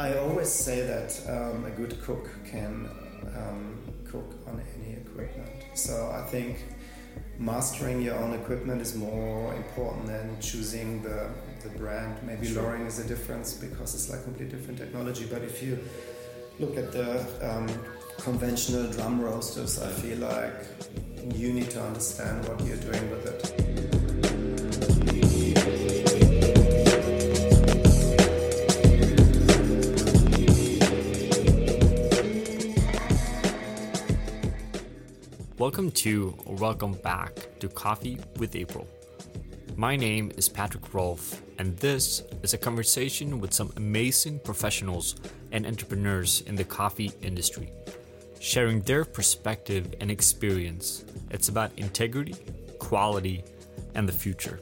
I always say that um, a good cook can um, cook on any equipment. So I think mastering your own equipment is more important than choosing the, the brand. Maybe sure. Loring is a difference because it's like completely different technology. But if you look at the um, conventional drum roasters, I feel like you need to understand what you're doing with it. Welcome to or welcome back to Coffee with April. My name is Patrik Rolf, and this is a conversation with some amazing professionals and entrepreneurs in the coffee industry, sharing their perspective and experience. It's about integrity, quality, and the future.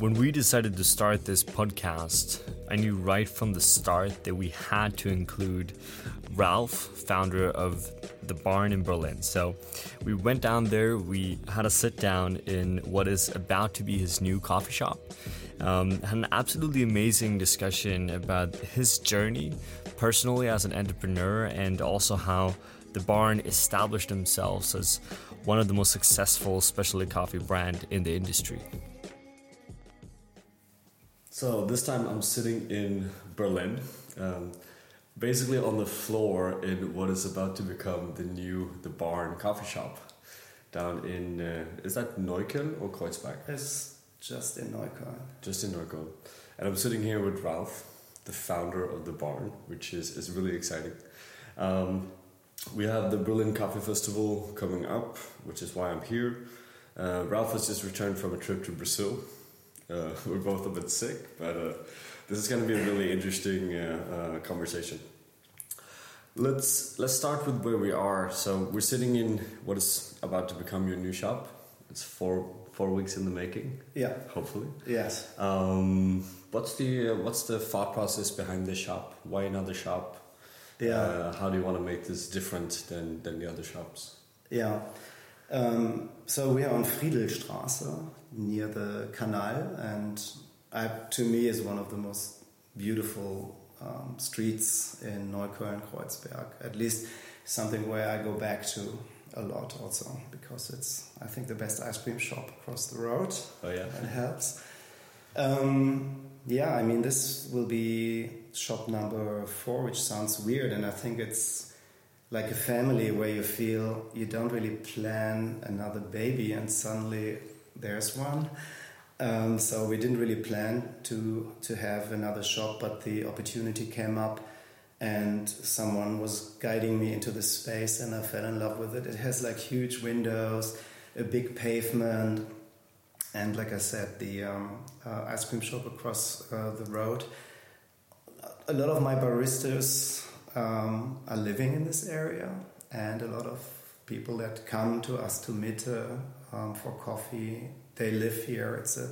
When we decided to start this podcast, I knew right from the start that we had to include Ralf, founder of the barn in Berlin. So we went down there, we had a sit down in what is about to be his new coffee shop. Um, had an absolutely amazing discussion about his journey personally as an entrepreneur and also how the barn established themselves as one of the most successful specialty coffee brand in the industry. So this time I'm sitting in Berlin. Um, basically on the floor in what is about to become the new the barn coffee shop down in uh, is that Neukölln or Kreuzberg? It's just in Neukölln. Just in Neukölln, and I'm sitting here with Ralf, the founder of the barn, which is is really exciting. Um, we have the Berlin Coffee Festival coming up, which is why I'm here. Uh, Ralf has just returned from a trip to Brazil. Uh, we're both a bit sick, but uh, this is going to be a really interesting uh, uh, conversation. Let's let's start with where we are. So we're sitting in what is about to become your new shop. It's four four weeks in the making. Yeah. Hopefully. Yes. Um, what's the uh, what's the thought process behind this shop? Why another shop? Yeah. Uh, how do you want to make this different than than the other shops? Yeah. Um, so we are on Friedelstraße near the canal, and I, to me is one of the most beautiful um, streets in Neukölln, Kreuzberg. At least something where I go back to a lot also because it's I think the best ice cream shop across the road. Oh yeah, it helps. Um, yeah, I mean this will be shop number four, which sounds weird, and I think it's like a family where you feel you don't really plan another baby and suddenly there's one. Um, so we didn't really plan to to have another shop, but the opportunity came up, and someone was guiding me into the space, and I fell in love with it. It has like huge windows, a big pavement, and like I said, the um, uh, ice cream shop across uh, the road. A lot of my baristas um, are living in this area, and a lot of people that come to us to Mitte um, for coffee they live here. It's a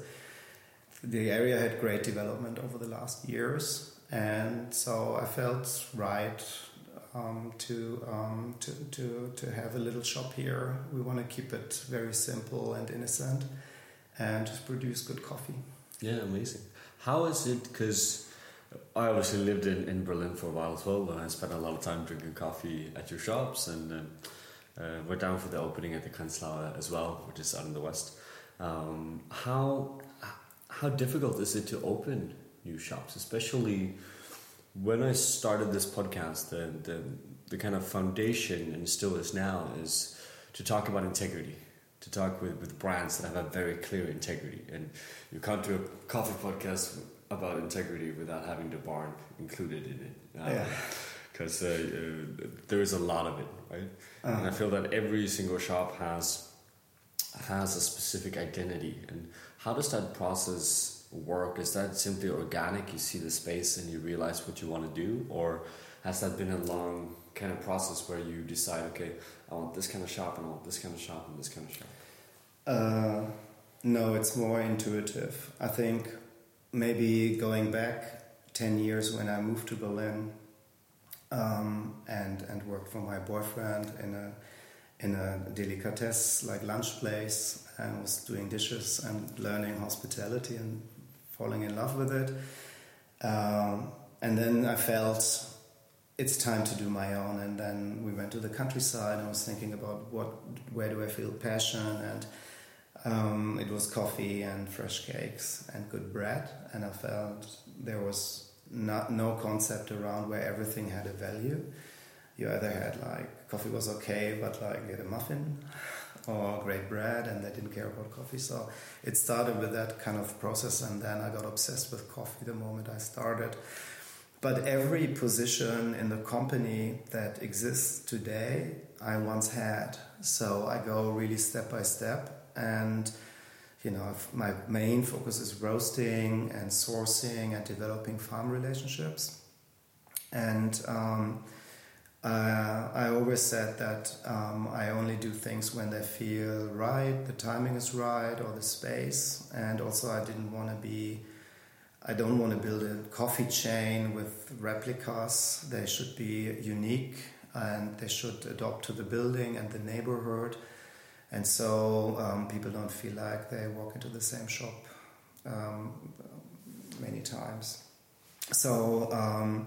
the area had great development over the last years, and so I felt right um, to, um, to to to have a little shop here. We want to keep it very simple and innocent, and just produce good coffee. Yeah, amazing. How is it? Because I obviously lived in, in Berlin for a while as well, and I spent a lot of time drinking coffee at your shops, and uh, uh, we're down for the opening at the Kranzler as well, which is out in the west. Um, how how difficult is it to open new shops, especially when I started this podcast? The the the kind of foundation and still is now is to talk about integrity, to talk with, with brands that have a very clear integrity. And you can't do a coffee podcast about integrity without having the barn included in it. Um, yeah. Because uh, uh, there is a lot of it, right? Uh-huh. And I feel that every single shop has has a specific identity. And how does that process work? Is that simply organic? You see the space and you realize what you want to do, or has that been a long kind of process where you decide, okay, I want this kind of shop and I want this kind of shop and this kind of shop? Uh, no, it's more intuitive. I think maybe going back 10 years when I moved to Berlin um, and, and worked for my boyfriend in a in a delicatesse like lunch place and was doing dishes and learning hospitality and falling in love with it. Um, and then I felt it's time to do my own. And then we went to the countryside. And I was thinking about what, where do I feel passion, and um, it was coffee and fresh cakes and good bread. And I felt there was not no concept around where everything had a value. You either had like coffee was okay, but like had a muffin or great bread, and they didn't care about coffee. So it started with that kind of process, and then I got obsessed with coffee the moment I started. But every position in the company that exists today, I once had. So I go really step by step, and you know, my main focus is roasting and sourcing and developing farm relationships. And um, uh, I always said that um, I only do things when they feel right, the timing is right, or the space. And also, I didn't want to be, I don't want to build a coffee chain with replicas. They should be unique and they should adopt to the building and the neighborhood. And so um, people don't feel like they walk into the same shop um, many times. So, um,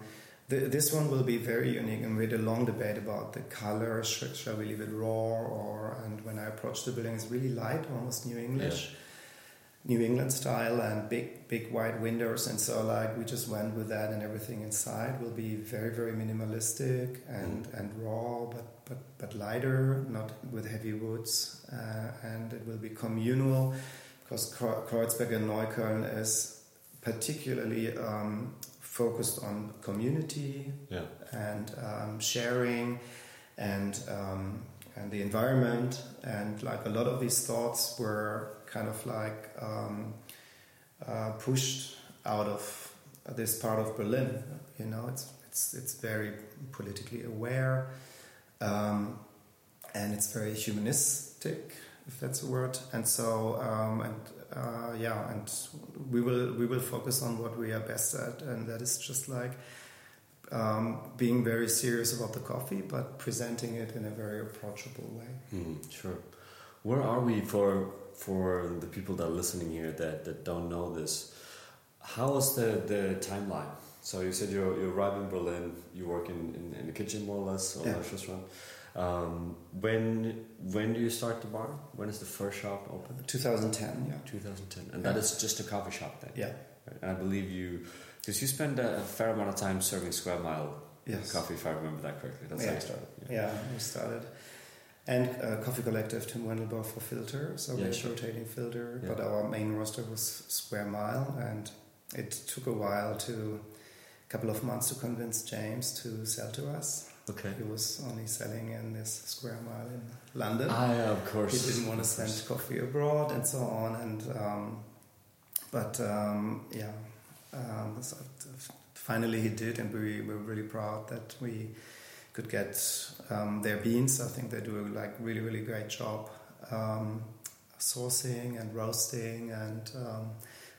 the, this one will be very unique, and we had a long debate about the color. Should, should we leave it raw, or and when I approached the building, it's really light, almost New English, yeah. New England style, and big, big white windows. And so, like, we just went with that, and everything inside will be very, very minimalistic and mm. and raw, but but but lighter, not with heavy woods, uh, and it will be communal, because Kreuzberg and Neukölln is particularly um, focused on community yeah. and um, sharing and um, and the environment and like a lot of these thoughts were kind of like um, uh, pushed out of this part of Berlin. You know, it's it's it's very politically aware, um, and it's very humanistic, if that's a word. And so um, and uh, yeah, and we will we will focus on what we are best at, and that is just like um, being very serious about the coffee, but presenting it in a very approachable way. Mm, sure. Where are we for for the people that are listening here that, that don't know this? How is the, the timeline? So you said you you arrive in Berlin, you work in, in, in the kitchen more or less, or yeah. restaurant. Um, when when do you start the bar? When is the first shop open? 2010, yeah. 2010, and yeah. that is just a coffee shop then. Yeah. And I believe you, because you spend a, fair amount of time serving Square Mile yes. coffee, if I remember that correctly. That's yeah. how you started. Yeah, yeah we started. And uh, Coffee Collective, Tim Wendelboe for Filter, so yeah, we're sure. rotating Filter, yeah. but our main roster was Square Mile, and it took a while to, a couple of months to convince James to sell to us. Okay. He was only selling in this square mile in London. Ah, yeah, of course. He didn't want to send coffee abroad and so on. And um, but um, yeah, um, so finally he did, and we were really proud that we could get um, their beans. I think they do a like really really great job um, sourcing and roasting and. Um,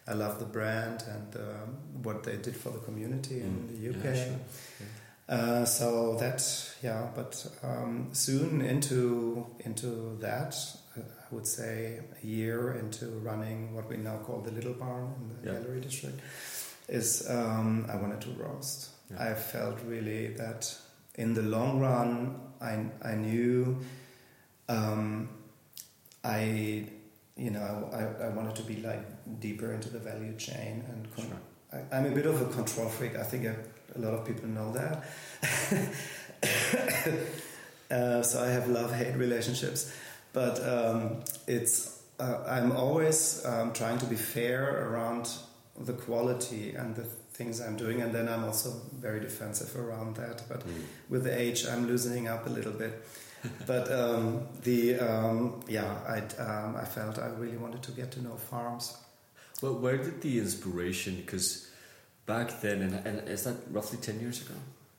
I love the brand and what they did for the community mm. in the UK. Yeah, sure. yeah. Uh, so that, yeah, but um, soon into into that, uh, I would say a year into running what we now call the Little Barn in the yeah. Gallery District, is um, I wanted to roast. Yeah. I felt really that in the long run, I I knew um, I you know I, I wanted to be like deeper into the value chain and. Sure. I, am a bit of a control freak. I think I, a lot of people know that. uh, so I have love hate relationships, but um, it's uh, I'm always um, trying to be fair around the quality and the things I'm doing, and then I'm also very defensive around that. But mm. with the age, I'm loosening up a little bit. but um, the um, yeah, I um, I felt I really wanted to get to know farms. Well, where did the inspiration? Because back then, and, and is that roughly 10 years ago?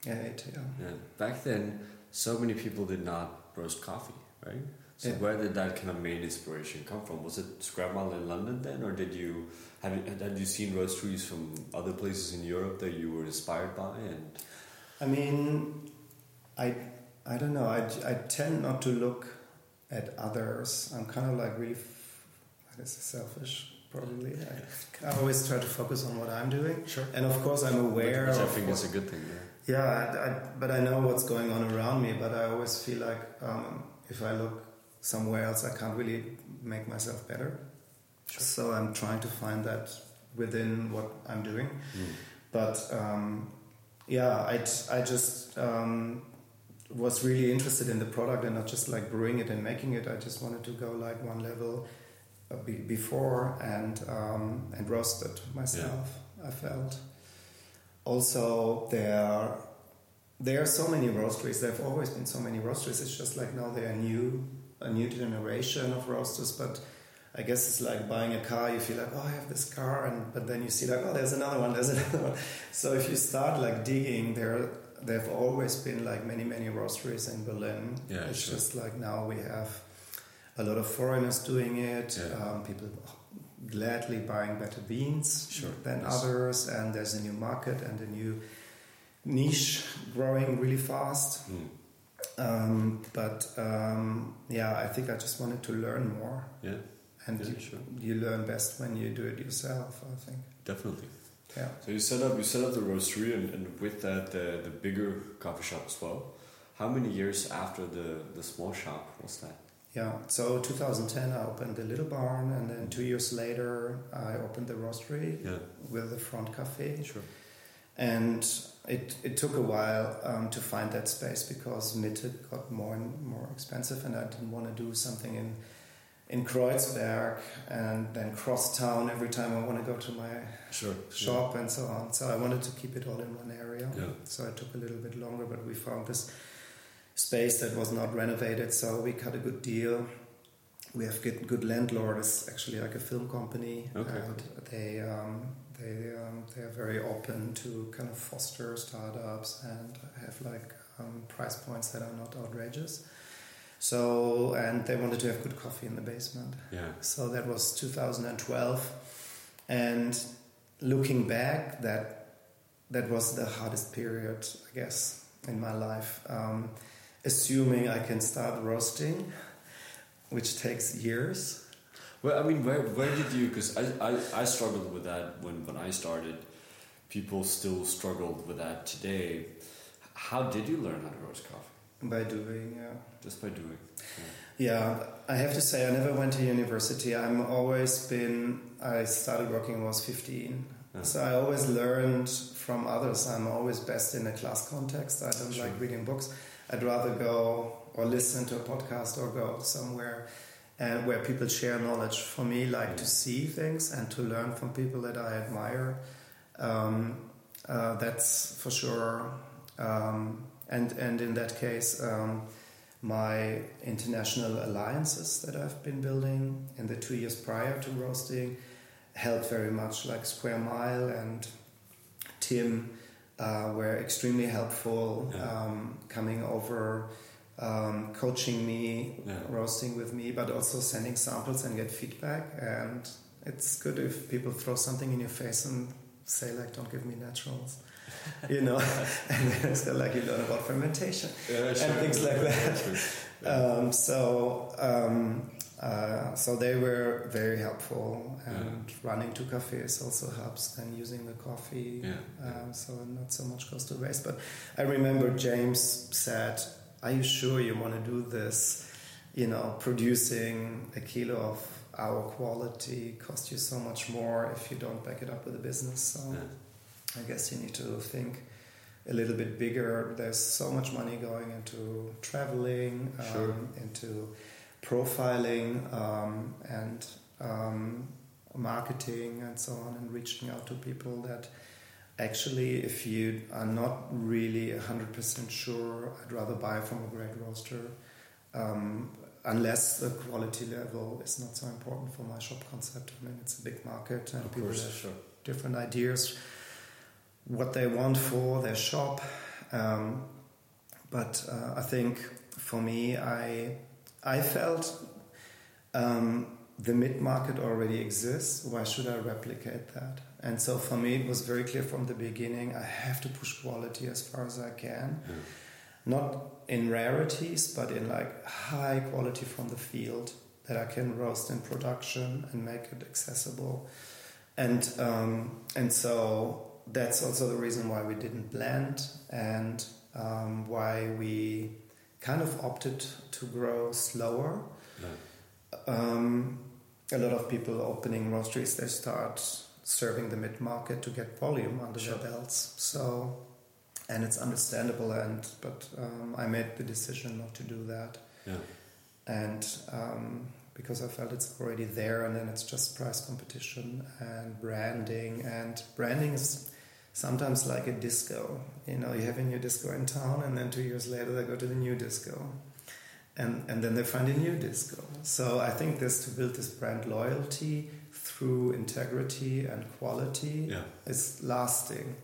Yeah, eight, yeah. yeah. Back then, so many people did not roast coffee, right? So yeah. where did that kind of main inspiration come from? Was it Mile in London then, or did you have you, had you seen roasteries from other places in Europe that you were inspired by? And I mean, I I don't know. I, I tend not to look at others. I'm kind of like really, I guess, a selfish probably. I, I, always try to focus on what I'm doing. Sure. And of course, I'm aware. Which, which I think what, is a good thing. Yeah. Yeah, I, I, but I know what's going on around me. But I always feel like um, if I look somewhere else, I can't really make myself better. Sure. So I'm trying to find that within what I'm doing. Mm. But um, yeah, I, I just um, was really interested in the product and not just like brewing it and making it. I just wanted to go like one level uh, before and um, and roast it myself. Yeah. I felt. Also, there there are so many roasteries. There have always been so many roasteries. It's just like now they are new, a new generation of roasters. But I guess it's like buying a car. You feel like, oh, I have this car, and but then you see like, oh, there's another one. There's another one. So if you start like digging, there there have always been like many many roasteries in Berlin. Yeah, it's sure. just like now we have a lot of foreigners doing it. Yeah. Um, people gladly buying better beans sure. than yes. others, and there's a new market and a new niche growing really fast. Mm. Um, but um, yeah, I think I just wanted to learn more. Yeah, and yeah, you, sure. you learn best when you do it yourself. I think definitely. Yeah. So you set up you set up the roastery and, and with that the, the bigger coffee shop as well. How many years after the, the small shop was that? Yeah, so 2010 I opened the little barn, and then two years later I opened the roastery yeah. with the front cafe. Sure. And it, it took a while um, to find that space because Mitte got more and more expensive, and I didn't want to do something in in Kreuzberg and then cross town every time I want to go to my sure. shop yeah. and so on. So I wanted to keep it all in one area. Yeah. So it took a little bit longer, but we found this space that was not renovated, so we cut a good deal. We have good, good landlord. It's actually like a film company, okay. and they um, they um, they are very open to kind of foster startups and have like um, price points that are not outrageous. So and they wanted to have good coffee in the basement. Yeah. So that was 2012, and looking back, that that was the hardest period, I guess, in my life. Um, assuming I can start roasting, which takes years. Well, I mean, where, where did you? Because I, I, I struggled with that when, when I started. People still struggled with that today. How did you learn how to roast coffee? By doing, yeah. Just by doing. Yeah. yeah, I have to say, I never went to university. I'm always been. I started working when I was 15. Yeah. So I always learned from others. I'm always best in a class context. I don't Sure. like reading books. I'd rather go or listen to a podcast or go somewhere and where people share knowledge. For me, like to see things and to learn from people that I admire. Um, uh, that's for sure. Um, and and in that case, um, my international alliances that I've been building in the two years prior to roasting helped very much. Like Square Mile and Tim uh, were extremely helpful, Yeah. um, coming over, um, coaching me, Yeah. roasting with me, but also sending samples and get feedback. And it's good if people throw something in your face and say like, "Don't give me naturals," you know. and then it's like you learn about fermentation Yeah, and things like that. Um, so um, uh, so they were very helpful, and running to cafes also helps. Then using the coffee, Yeah. um, so not so much goes to waste. But I remember James said, "Are you sure you want to do this? You know, producing a kilo of our quality costs you so much more if you don't back it up with a business." So Yeah. I guess you need to think a little bit bigger. There's so much money going into traveling, um, Sure. into profiling, um, and um, marketing, and so on, and reaching out to people that actually, if you are not really 100% sure, I'd rather buy from a great roaster. Um, unless the quality level is not so important for my shop concept. I mean, it's a big market and Of people course, have sure. different ideas what they want for their shop. Um, but uh, I think for me, I I felt um, the mid market already exists. Why should I replicate that? And so for me, it was very clear from the beginning. I have to push quality as far as I can, not in rarities, but in like high quality from the field. that I can roast in production and make it accessible. And um, and so that's also the reason why we didn't blend and um, why we kind of opted to grow slower. Um, a lot of people opening roasteries, they start serving the mid market to get volume under Sure. their belts. So, and it's understandable. And but um, I made the decision not to do that, Yeah. and um, because I felt it's already there, and then it's just price competition and branding. And branding is sometimes like a disco. You know, you have a new disco in town, and then two years later they go to the new disco. And, and then they find a new disco. So I think this to build this brand loyalty through integrity and quality Yeah. is lasting.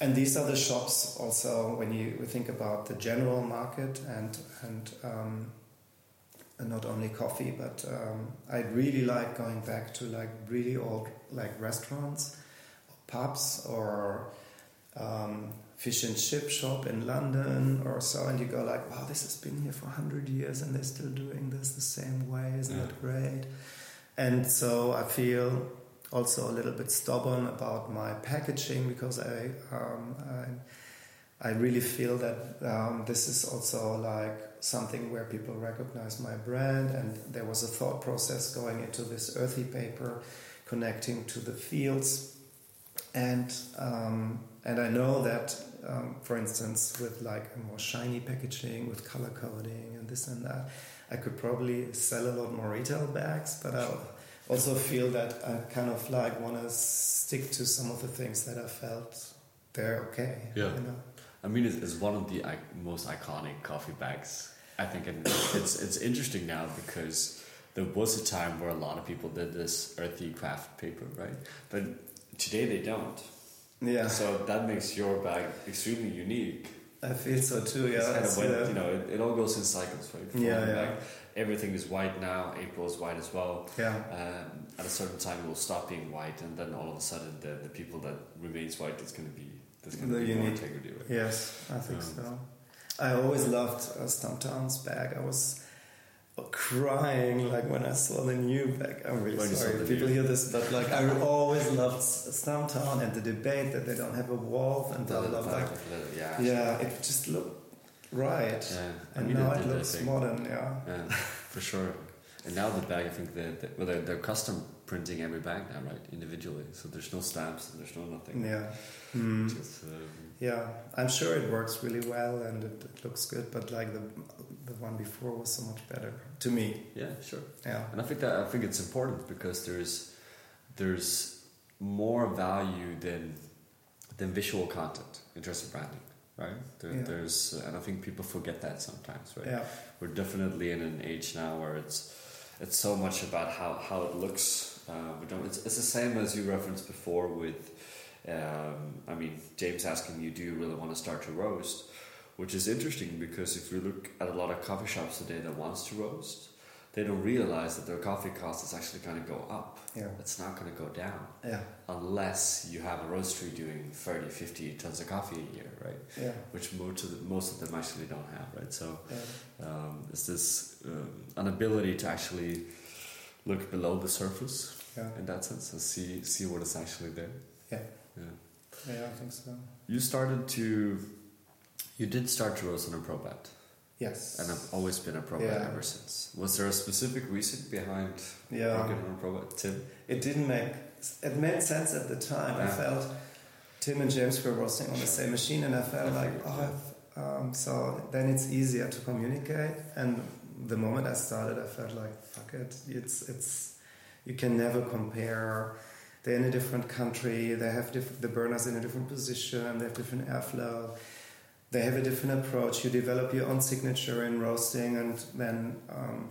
And these are the shops also when you think about the general market and and um, and not only coffee, but um, I really like going back to like really old like restaurants, pubs, or um, fish and chip shop in London or so, and you go like, wow, this has been here for hundred years, and they're still doing this the same way. Isn't Yeah. that great? And so I feel also a little bit stubborn about my packaging because I um, I, I really feel that um, this is also like something where people recognize my brand, and there was a thought process going into this earthy paper, connecting to the fields, and um, and I know that. Um, for instance, with like a more shiny packaging, with color coding and this and that, I could probably sell a lot more retail bags, but I also feel that I kind of like want to stick to some of the things that I felt they're okay. Yeah. You know? I mean, it's, it's one of the most iconic coffee bags. I think and it's it's interesting now because there was a time where a lot of people did this earthy craft paper, right? But today they don't. Yeah. So that makes your bag extremely unique. I feel so too. Yeah. kind of when, uh, you know, it, it all goes in cycles, right? For Yeah, yeah. bag, everything is white now. April is white as well. yeah. Um, at a certain time, it will stop being white, and then all of a sudden, the, the people that remains white is going to be there's going to The be more unique- integrity, right? Yes, I think Um, so. I always loved uh, Stumptown's bag. I was crying like when I saw the new bag. I'm really When sorry people hear this, but like I always loved Stumptown and the debate that they don't have a wall and blah blah blah. Yeah. Yeah, it just looked right. Yeah. I And now it looks modern, yeah. Yeah, for sure. And now the bag, I think they they well, they're, they're custom printing every bag now, right? Individually, so there's no stamps and there's no nothing. Yeah. Hmm. Just, um, Yeah, I'm sure it works really well and it, it looks good, but like the the one before was so much better to me. yeah, sure. Yeah. And I think that I think it's important because there's there's more value than than visual content in terms of branding, right? There, Yeah. There's and I think people forget that sometimes, right? Yeah. We're definitely in an age now where it's it's so much about how, how it looks. Uh, we don't. It's, it's the same as you referenced before with. Um, I mean, James asking you, do you really want to start to roast? Which is interesting because if you look at a lot of coffee shops today that wants to roast, they don't realize that their coffee cost is actually going to go up. Yeah. It's not going to go down Yeah. unless you have a roastery doing 30, 50 tons of coffee a year, right? Yeah. Which most of, the, most of them actually don't have, right? So Yeah. um, is this um, an ability to actually look below the surface Yeah. in that sense and see see what is actually there. Yeah. Yeah. Yeah, I think so. You started to, you did start to roast on a ProBat, Yes. and I've always been a ProBat Yeah. ever since. Was there a specific reason behind yeah. working on a ProBat, Tim? It didn't make it made sense at the time. I felt Tim and James were roasting on the same machine, and I felt I like, oh, um, so then it's easier to communicate. And the moment I started, I felt like, fuck it, it's it's you can never compare. They're in a different country. They have diff- the burners in a different position. They have different airflow. They have a different approach. You develop your own signature in roasting, and then um,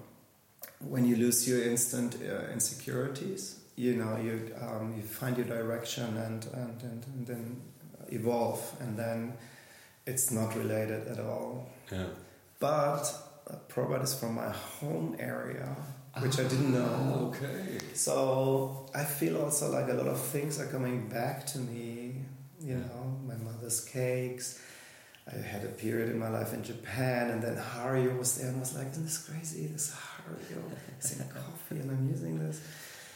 when you lose your instant uh, insecurities, you know you um, you find your direction and, and, and, and then evolve, and then it's not related at all. Yeah. But uh, Probat is from my home area, which I didn't know. Okay. So I feel also like a lot of things are coming back to me. You know, my mother's cakes. I had a period in my life in Japan, and then Hario was there, and I was like, "Isn't this crazy? This Hario is in coffee, and I'm using this."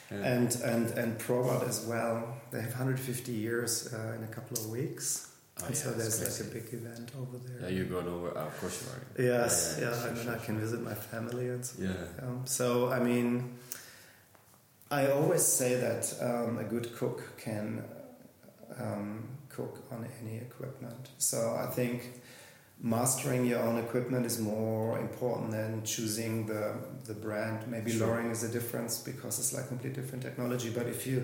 Yeah. And and and Probat as well. They have 150 years uh, in a couple of weeks. Oh, and yeah, so there's like a big event over there. Yeah, you're going over. Uh, of course you are. Yes, yeah, yeah, yeah and then I can visit my family and so. Yeah. Um, so I mean, I always say that um, a good cook can um, cook on any equipment. So I think mastering your own equipment is more important than choosing the the brand. Maybe sure. Is a difference because it's like completely different technology. But if you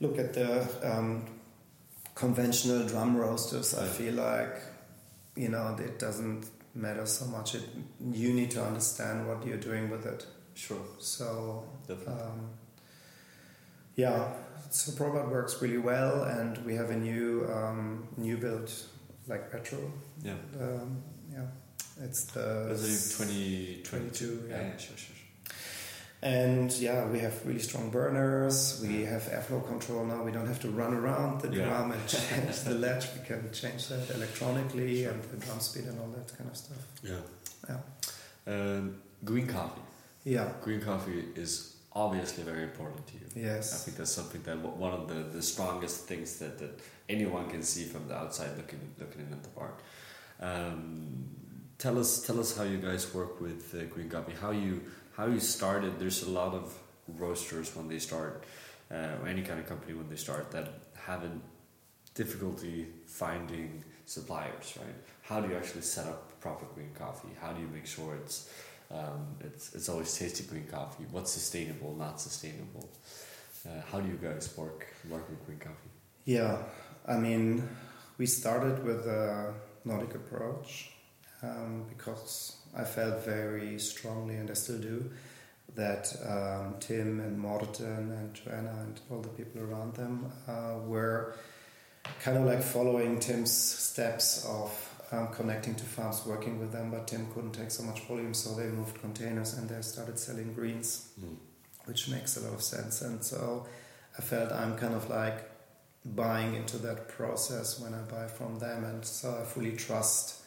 look at the um, conventional drum roasters, I feel like you know it doesn't matter so much. It, you need to understand what you're doing with it. Sure. So um, yeah, so Probat works really well, and we have a new um, new build like retro. Yeah. Um, yeah. It's the. Is it 2022? Yeah. yeah, yeah, sure, sure. And yeah, we have really strong burners. We have airflow control now. We don't have to run around the yeah. drum and change the latch. We can change that electronically sure. and the drum speed and all that kind of stuff. Yeah. Yeah. Um, green coffee. Yeah. Green coffee is obviously very important to you. Yes. I think that's something that one of the, the strongest things that, that anyone can see from the outside looking looking in at the bar. Um, tell us tell us how you guys work with uh, green coffee. How you how you started. There's a lot of roasters when they start, uh, or any kind of company when they start that having difficulty finding suppliers. Right? How do you actually set up proper green coffee? How do you make sure it's um, it's it's always tasty green coffee? What's sustainable, not sustainable? Uh, how do you guys work work with green coffee? Yeah, I mean, we started with a Nordic approach um, because I felt very strongly, and I still do, that um, Tim and Morten and Joanna and all the people around them uh, were kind of like following Tim's steps of um, connecting to farms, working with them, but Tim couldn't take so much volume, so they moved containers and they started selling greens, mm. which makes a lot of sense. And so I felt I'm kind of like buying into that process when I buy from them, and so I fully trust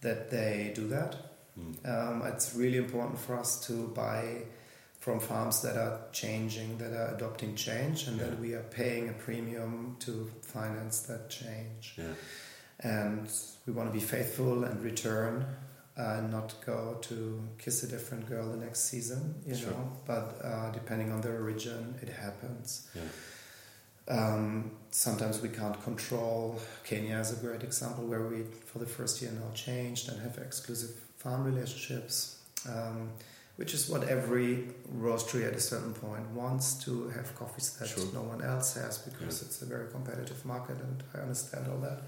that they do that. Mm. Um, it's really important for us to buy from farms that are changing, that are adopting change, and yeah. that we are paying a premium to finance that change. Yeah. And we want to be faithful and return and not go to kiss a different girl the next season, you sure. know. But uh, depending on the origin, it happens. Yeah. Um, sometimes we can't control. Kenya is a great example where we, for the first year now, changed and have exclusive farm relationships, um, which is what every roastery at a certain point wants to have coffees that sure. no one else has because yeah. it's a very competitive market, and I understand all that.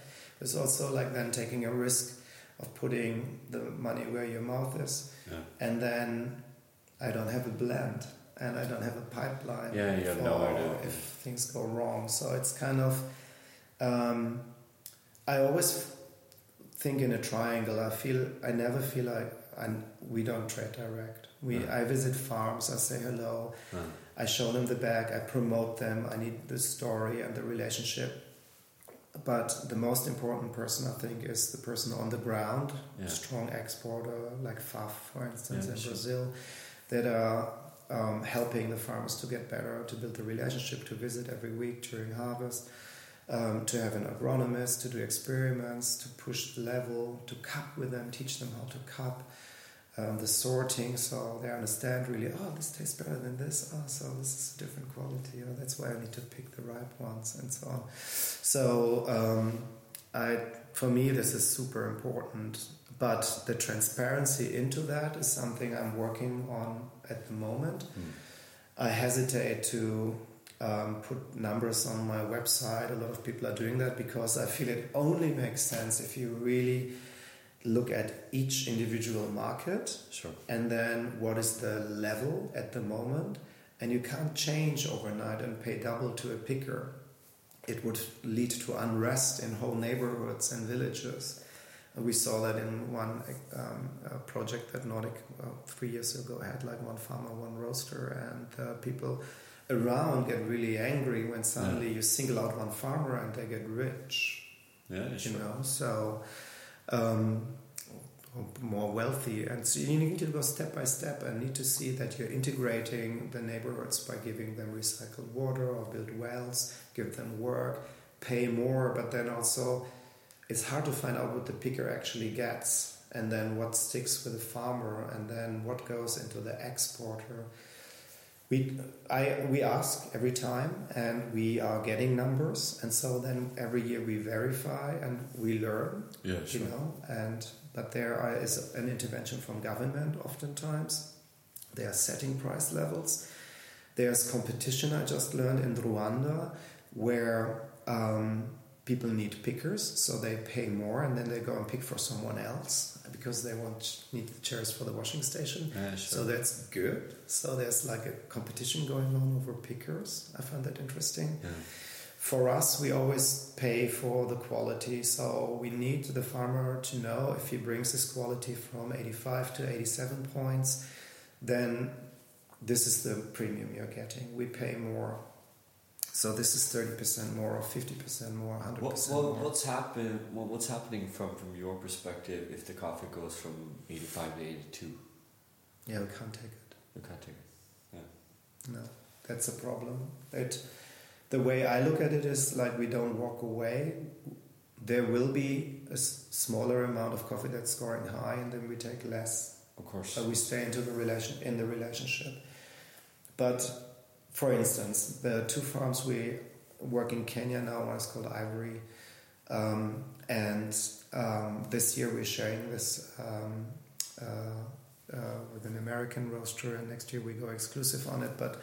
It's also like then taking a risk of putting the money where your mouth is, yeah. and then I don't have a blend and I don't have a pipeline. Yeah, you have no idea if things go wrong. So it's kind of. Um, I always think in a triangle. I feel I never feel like and we don't trade direct. We no. I visit farms. I say hello. No. I show them the bag. I promote them. I need the story and the relationship. But the most important person, I think, is the person on the ground, yeah. strong exporter like FAF, for instance, yeah, in sure. Brazil, that are um, helping the farmers to get better, to build the relationship, to visit every week during harvest, um, to have an agronomist, to do experiments, to push the level, to cup with them, teach them how to cup, um, the sorting, so they understand really, oh, this tastes better than this, oh, so this is a different quality, oh, that's why I need to pick the ripe ones, and so on. So, um, I, for me, this is super important but the transparency into that is something I'm working on at the moment. Mm. I hesitate to um, put numbers on my website. A lot of people are doing that because I feel it only makes sense if you really look at each individual market sure. and then what is the level at the moment. And you can't change overnight and pay double to a picker. It would lead to unrest in whole neighborhoods and villages. We saw that in one um, project that Nordic uh, three years ago had like one farmer, one roaster, and uh, people around get really angry when suddenly yeah. you single out one farmer and they get rich. Yeah, you know. So um, more wealthy. And so you need to go step by step and need to see that you're integrating the neighborhoods by giving them recycled water or build wells, give them work, pay more, but then also it's hard to find out what the picker actually gets and then what sticks with the farmer and then what goes into the exporter. We, I, we ask every time and we are getting numbers and so then every year we verify and we learn yeah, sure. you know and but there is an intervention from government oftentimes. They are setting price levels. There's competition, I just learned in Rwanda, where um, people need pickers, so they pay more and then they go and pick for someone else because they want need the chairs for the washing station. Yeah, sure. So that's good. So there's like a competition going on over pickers. I find that interesting. Yeah for us, we always pay for the quality. So we need the farmer to know if he brings his quality from 85 to 87 points, then this is the premium you're getting. We pay more. So this is 30% more or 50% more, 100% what, more. What's, happen, well, what's happening from, from your perspective if the coffee goes from 85 to 82? Yeah, we can't take it. We can't take it. Yeah. No, that's a problem. It, the way I look at it is like we don't walk away. There will be a smaller amount of coffee that's scoring high, and then we take less. Of course. So we stay into the relation in the relationship. But for instance, the two farms we work in Kenya now, one is called Ivory, um, and um, this year we're sharing this um, uh, uh, with an American roaster, and next year we go exclusive on it. But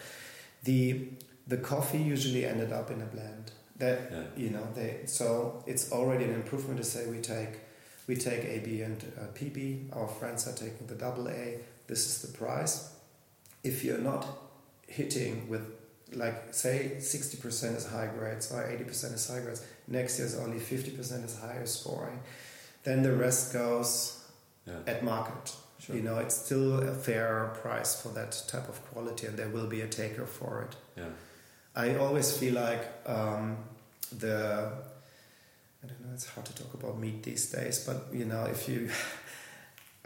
the the coffee usually ended up in a blend. That yeah. you know they so it's already an improvement to say we take we take AB and uh, PB. Our friends are taking the double A. This is the price. If you're not hitting with like say 60% is high grades or 80% is high grades next year's only 50% is higher scoring then the rest goes yeah. at market sure. you know it's still a fair price for that type of quality and there will be a taker for it yeah I always feel like um, the I don't know. It's hard to talk about meat these days, but you know, if you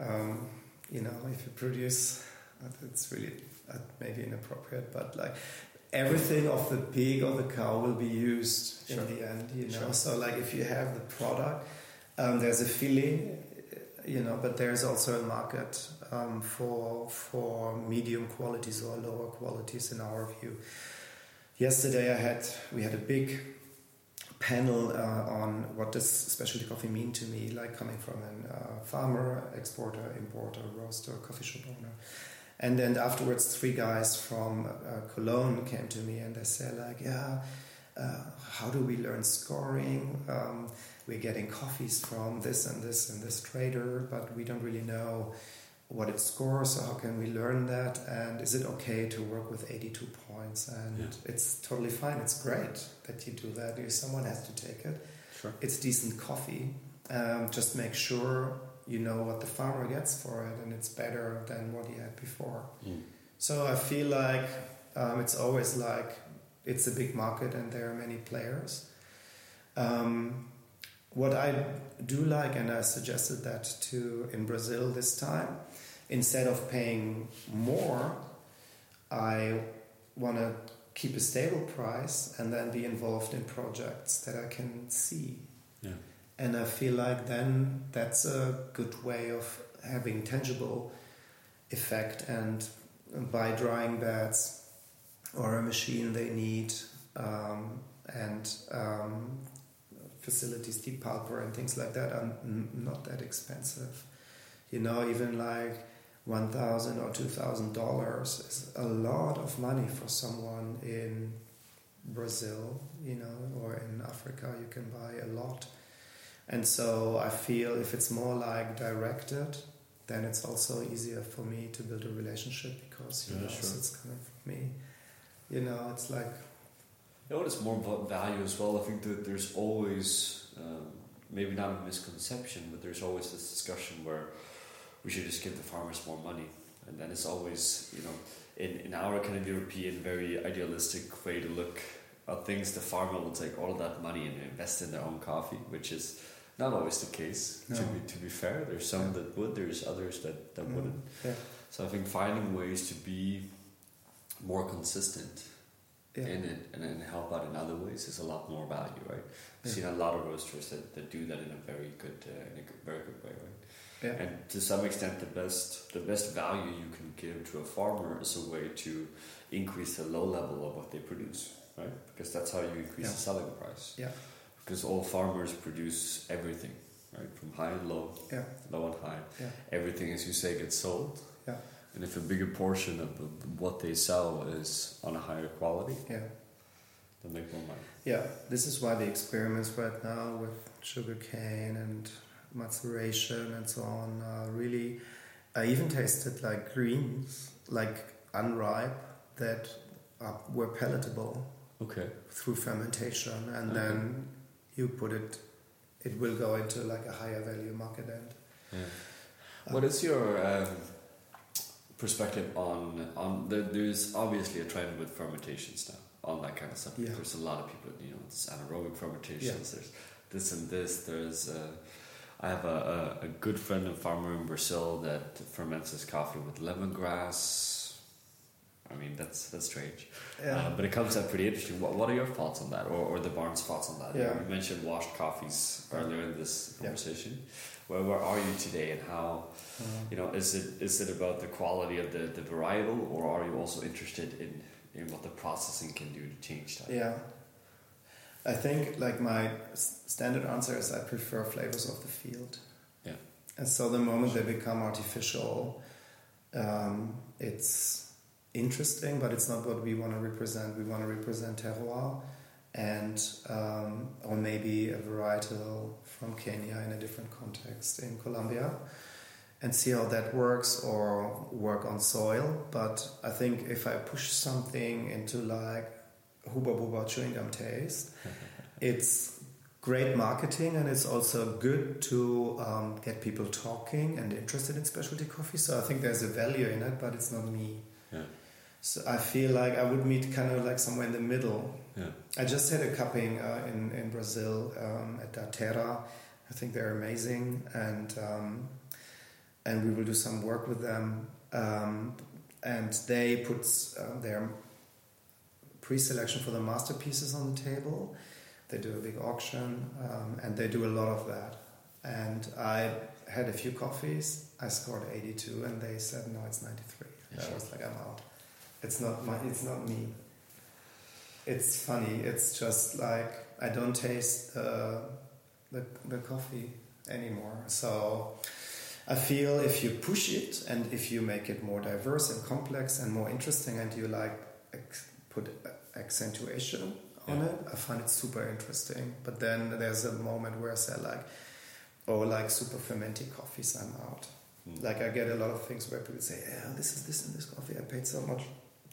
um, you know, if you produce, it's really uh, maybe inappropriate, but like everything of the pig or the cow will be used sure. in the end. You know, sure. so like if you have the product, um, there's a feeling, you know, but there's also a market um, for for medium qualities or lower qualities in our view yesterday I had we had a big panel uh, on what does specialty coffee mean to me, like coming from a uh, farmer, exporter, importer, roaster, coffee shop owner. And then afterwards, three guys from uh, Cologne came to me and they said, like, yeah, uh, how do we learn scoring? Um, we're getting coffees from this and this and this trader, but we don't really know what it scores, so how can we learn that, and is it okay to work with 82 points? And yeah. it's totally fine. It's great that you do that. If someone has to take it, sure. it's decent coffee. Um, just make sure you know what the farmer gets for it, and it's better than what he had before. Mm. So I feel like um, it's always like it's a big market and there are many players. Um, what I do like, and I suggested that to in Brazil this time, instead of paying more, I want to keep a stable price and then be involved in projects that I can see. Yeah. And I feel like then that's a good way of having tangible effect and by drying beds or a machine they need um, and um, facilities, depulper and things like that are not that expensive. You know, even like one thousand or two thousand dollars is a lot of money for someone in Brazil, you know, or in Africa. You can buy a lot, and so I feel if it's more like directed, then it's also easier for me to build a relationship because you yeah, know sure. so it's coming from me. You know, it's like. You know what is more about value as well? I think that there's always, um, maybe not a misconception, but there's always this discussion where we should just give the farmers more money. And then it's always, you know, in, in our kind of European, very idealistic way to look at things, the farmer will take all of that money and invest in their own coffee, which is not always the case. No. To be to be fair, there's some that would, there's others that that Mm, wouldn't. Yeah. So I think finding ways to be more consistent Yeah. in it and then help out in other ways is a lot more value, right? I've Yeah. seen a lot of roasters that, that do that in a very good, uh, in a good, very good way, right? Yeah. And to some extent, the best the best value you can give to a farmer is a way to increase the low level of what they produce, right? Because that's how you increase Yeah. the selling price. Yeah. Because all farmers produce everything, right? From high and low, Yeah. low and high. Yeah. Everything, as you say, gets sold. Yeah. And if a bigger portion of what they sell is on a higher quality, Yeah. they make more money. Yeah, this is why the experiments right now with sugarcane and maceration and so on are really. I even tasted like greens, like unripe, that are, were palatable Okay. through fermentation, and Okay. then you put it. It will go into like a higher value market end. Yeah. What is your um, perspective on on the, there's obviously a trend with fermentations now on that kind of stuff. Yeah. There's a lot of people, you know, there's anaerobic fermentations. There's this and this. There's uh, I have a, a, a good friend and farmer in Brazil that ferments his coffee with lemongrass. I mean, that's that's strange. Uh, but it comes out pretty interesting. What, what are your thoughts on that, or, or the barn's thoughts on that? Yeah. You mentioned washed coffees earlier in this Yeah. conversation. Where, where are you today, and how? Uh, You know, is it is it about the quality of the, the varietal, or are you also interested in, in what the processing can do to change that? Yeah. I think like my standard answer is I prefer flavors of the field. Yeah. And so the moment they become artificial, um, it's interesting, but it's not what we want to represent. We want to represent terroir and um, or maybe a varietal from Kenya in a different context in Colombia and see how that works or work on soil. But I think if I push something into like Hubba Bubba chewing gum taste, it's great marketing and it's also good to um, get people talking and interested in specialty coffee. So I think there's a value in it, but it's not me. So I feel like I would meet kind of like somewhere in the middle. Yeah. I just had a cupping uh, in in Brazil um, at Daterra. I think they're amazing, and um, and we will do some work with them. Um, and they put uh, their pre-selection for the masterpieces on the table. They do a big auction, um, and they do a lot of that. And I had a few coffees. I scored 82, and they said no, it's 93. Yeah, I was like, I'm out. It's not my. It's not me. It's funny. It's just like I don't taste uh, the the coffee anymore. So I feel if you push it and if you make it more diverse and complex and more interesting, and you like put accentuation on Yeah. it, I find it super interesting. But then there's a moment where I say like, oh, like super fermented coffees, I'm out. Mm. Like I get a lot of things where people say, "Yeah, this is this and this coffee. I paid so much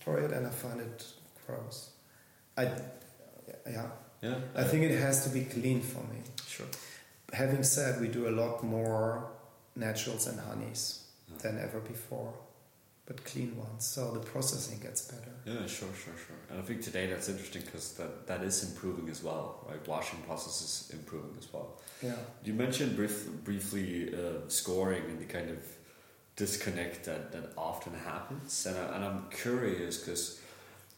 for it, and I find it gross." I, yeah, yeah. I think it has to be clean for me. sure. Having said, we do a lot more naturals and honeys Yeah. than ever before, but clean ones. So the processing gets better. Yeah, sure, sure, sure. And I think today that's interesting because that, that is improving as well, right? Washing process is improving as well. Yeah, You mentioned brief, briefly uh, scoring and the kind of disconnect that, that often happens, and, I, and I'm curious because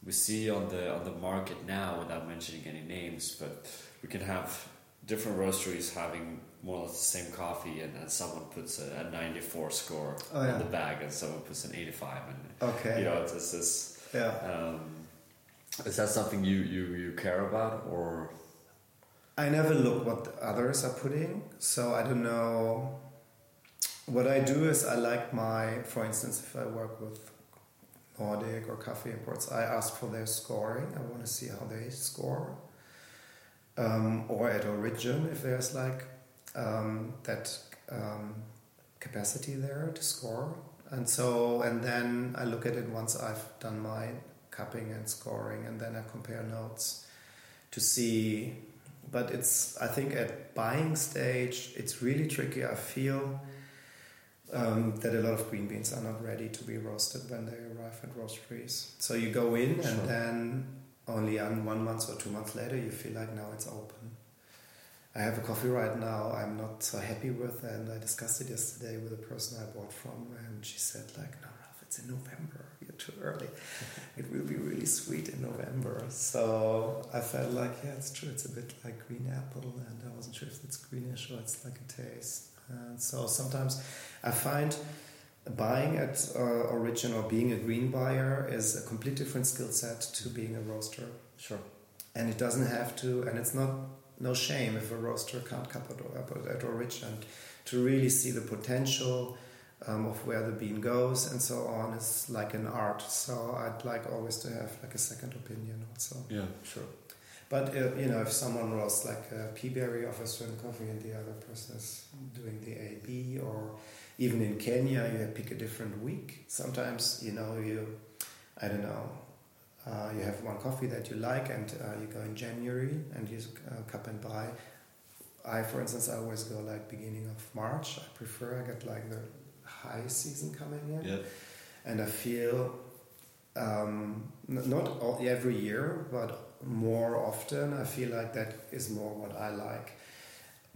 we see on the on the market now, without mentioning any names, but we can have different roasteries having more or less the same coffee, and, and someone puts a, a 94 score Oh, on the bag, and someone puts an 85, and okay. you know, it's, it's this. Yeah. Um, is that something you, you, you care about, or I never look what the others are putting, so I don't know. What I do is I like my, for instance, if I work with Nordic or coffee imports, I ask for their scoring. I want to see how they score. Um, or at origin, if there's like um, that um, capacity there to score. And so, and then I look at it once I've done my cupping and scoring, and then I compare notes to see but it's i think at buying stage it's really tricky i feel um, that a lot of green beans are not ready to be roasted when they arrive at roasteries so you go in and then only on one month or two months later you feel like now it's open I have a coffee right now I'm not so happy with, and I discussed it yesterday with a person I bought from, and she said like, no, Ralf, it's in November. You're too early. it will be really sweet in November. So I felt like, yeah, it's true. It's a bit like green apple, and I wasn't sure if it's greenish or it's like a taste. And so sometimes I find buying at uh, origin or being a green buyer is a complete different skill set to being a roaster. Sure. And it doesn't have to, and it's not no shame if a roaster can't cup at, at origin. To really see the potential um, of where the bean goes and so on is like an art. So I'd like always to have like a second opinion also. Yeah, sure. But uh, you know, if someone roasts like a peaberry of a certain coffee and the other person is doing the AB, or even in Kenya, you pick a different week. Sometimes you know you, I don't know, uh, you have one coffee that you like, and uh, you go in January and you uh, cup and buy. I, for instance, I always go like beginning of March. I prefer I get like the high season coming in, yeah. and I feel um, not all, every year, but more often. I feel like that is more what I like.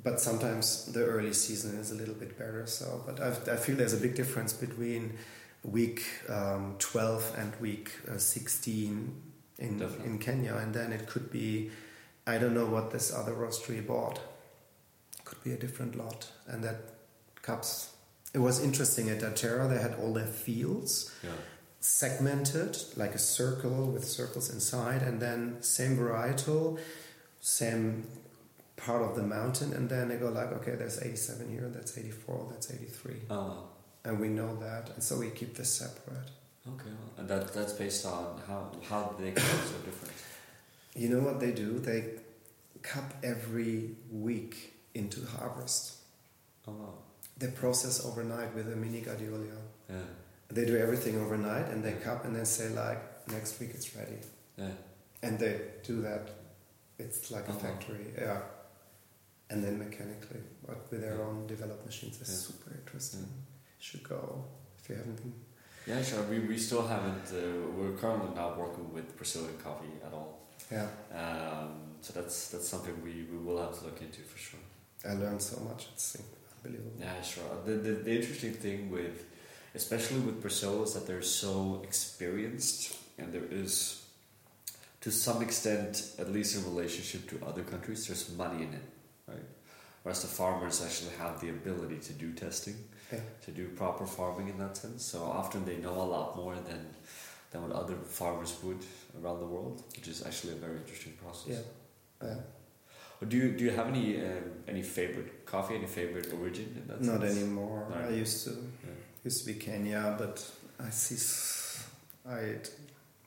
But sometimes the early season is a little bit better. So, but I've, i feel there's a big difference between week um, 12 and week uh, 16 in in Kenya, and then it could be I don't know what this other roastery bought. Could be a different lot, and that cups. It was interesting at Daterra. They had all their fields. Yeah segmented like a circle with circles inside and then same varietal same part of the mountain and then they go like okay there's 87 here that's 84 that's 83 uh, and we know that and so we keep this separate. Okay and that that's based on how how they get so different? You know what they do? They cup every week into harvest oh wow. they process overnight with a mini Guardiola. Yeah they do everything overnight and they come and they say like next week it's ready. Yeah. And they do that. It's like a uh-huh. factory yeah. And then mechanically but with their own developed machines it's yeah. super interesting. Yeah. should go if you haven't been. Yeah sure. We, we still haven't uh, we're currently not working with Brazilian coffee at all. Yeah. Um, so that's that's something we, we will have to look into for sure. I learned so much. It's unbelievable. Yeah sure. The, the, the interesting thing with especially with Brazil, that they're so experienced and there is, to some extent, at least in relationship to other countries, there's money in it, right? Whereas the farmers actually have the ability to do testing, yeah. to do proper farming in that sense. So often they know a lot more than than what other farmers would around the world, which is actually a very interesting process. Yeah. yeah. Do you do you have any um, any favorite coffee, any favorite origin in that? Not sense? anymore. I used to. Yeah used to be Kenya, but I see, I,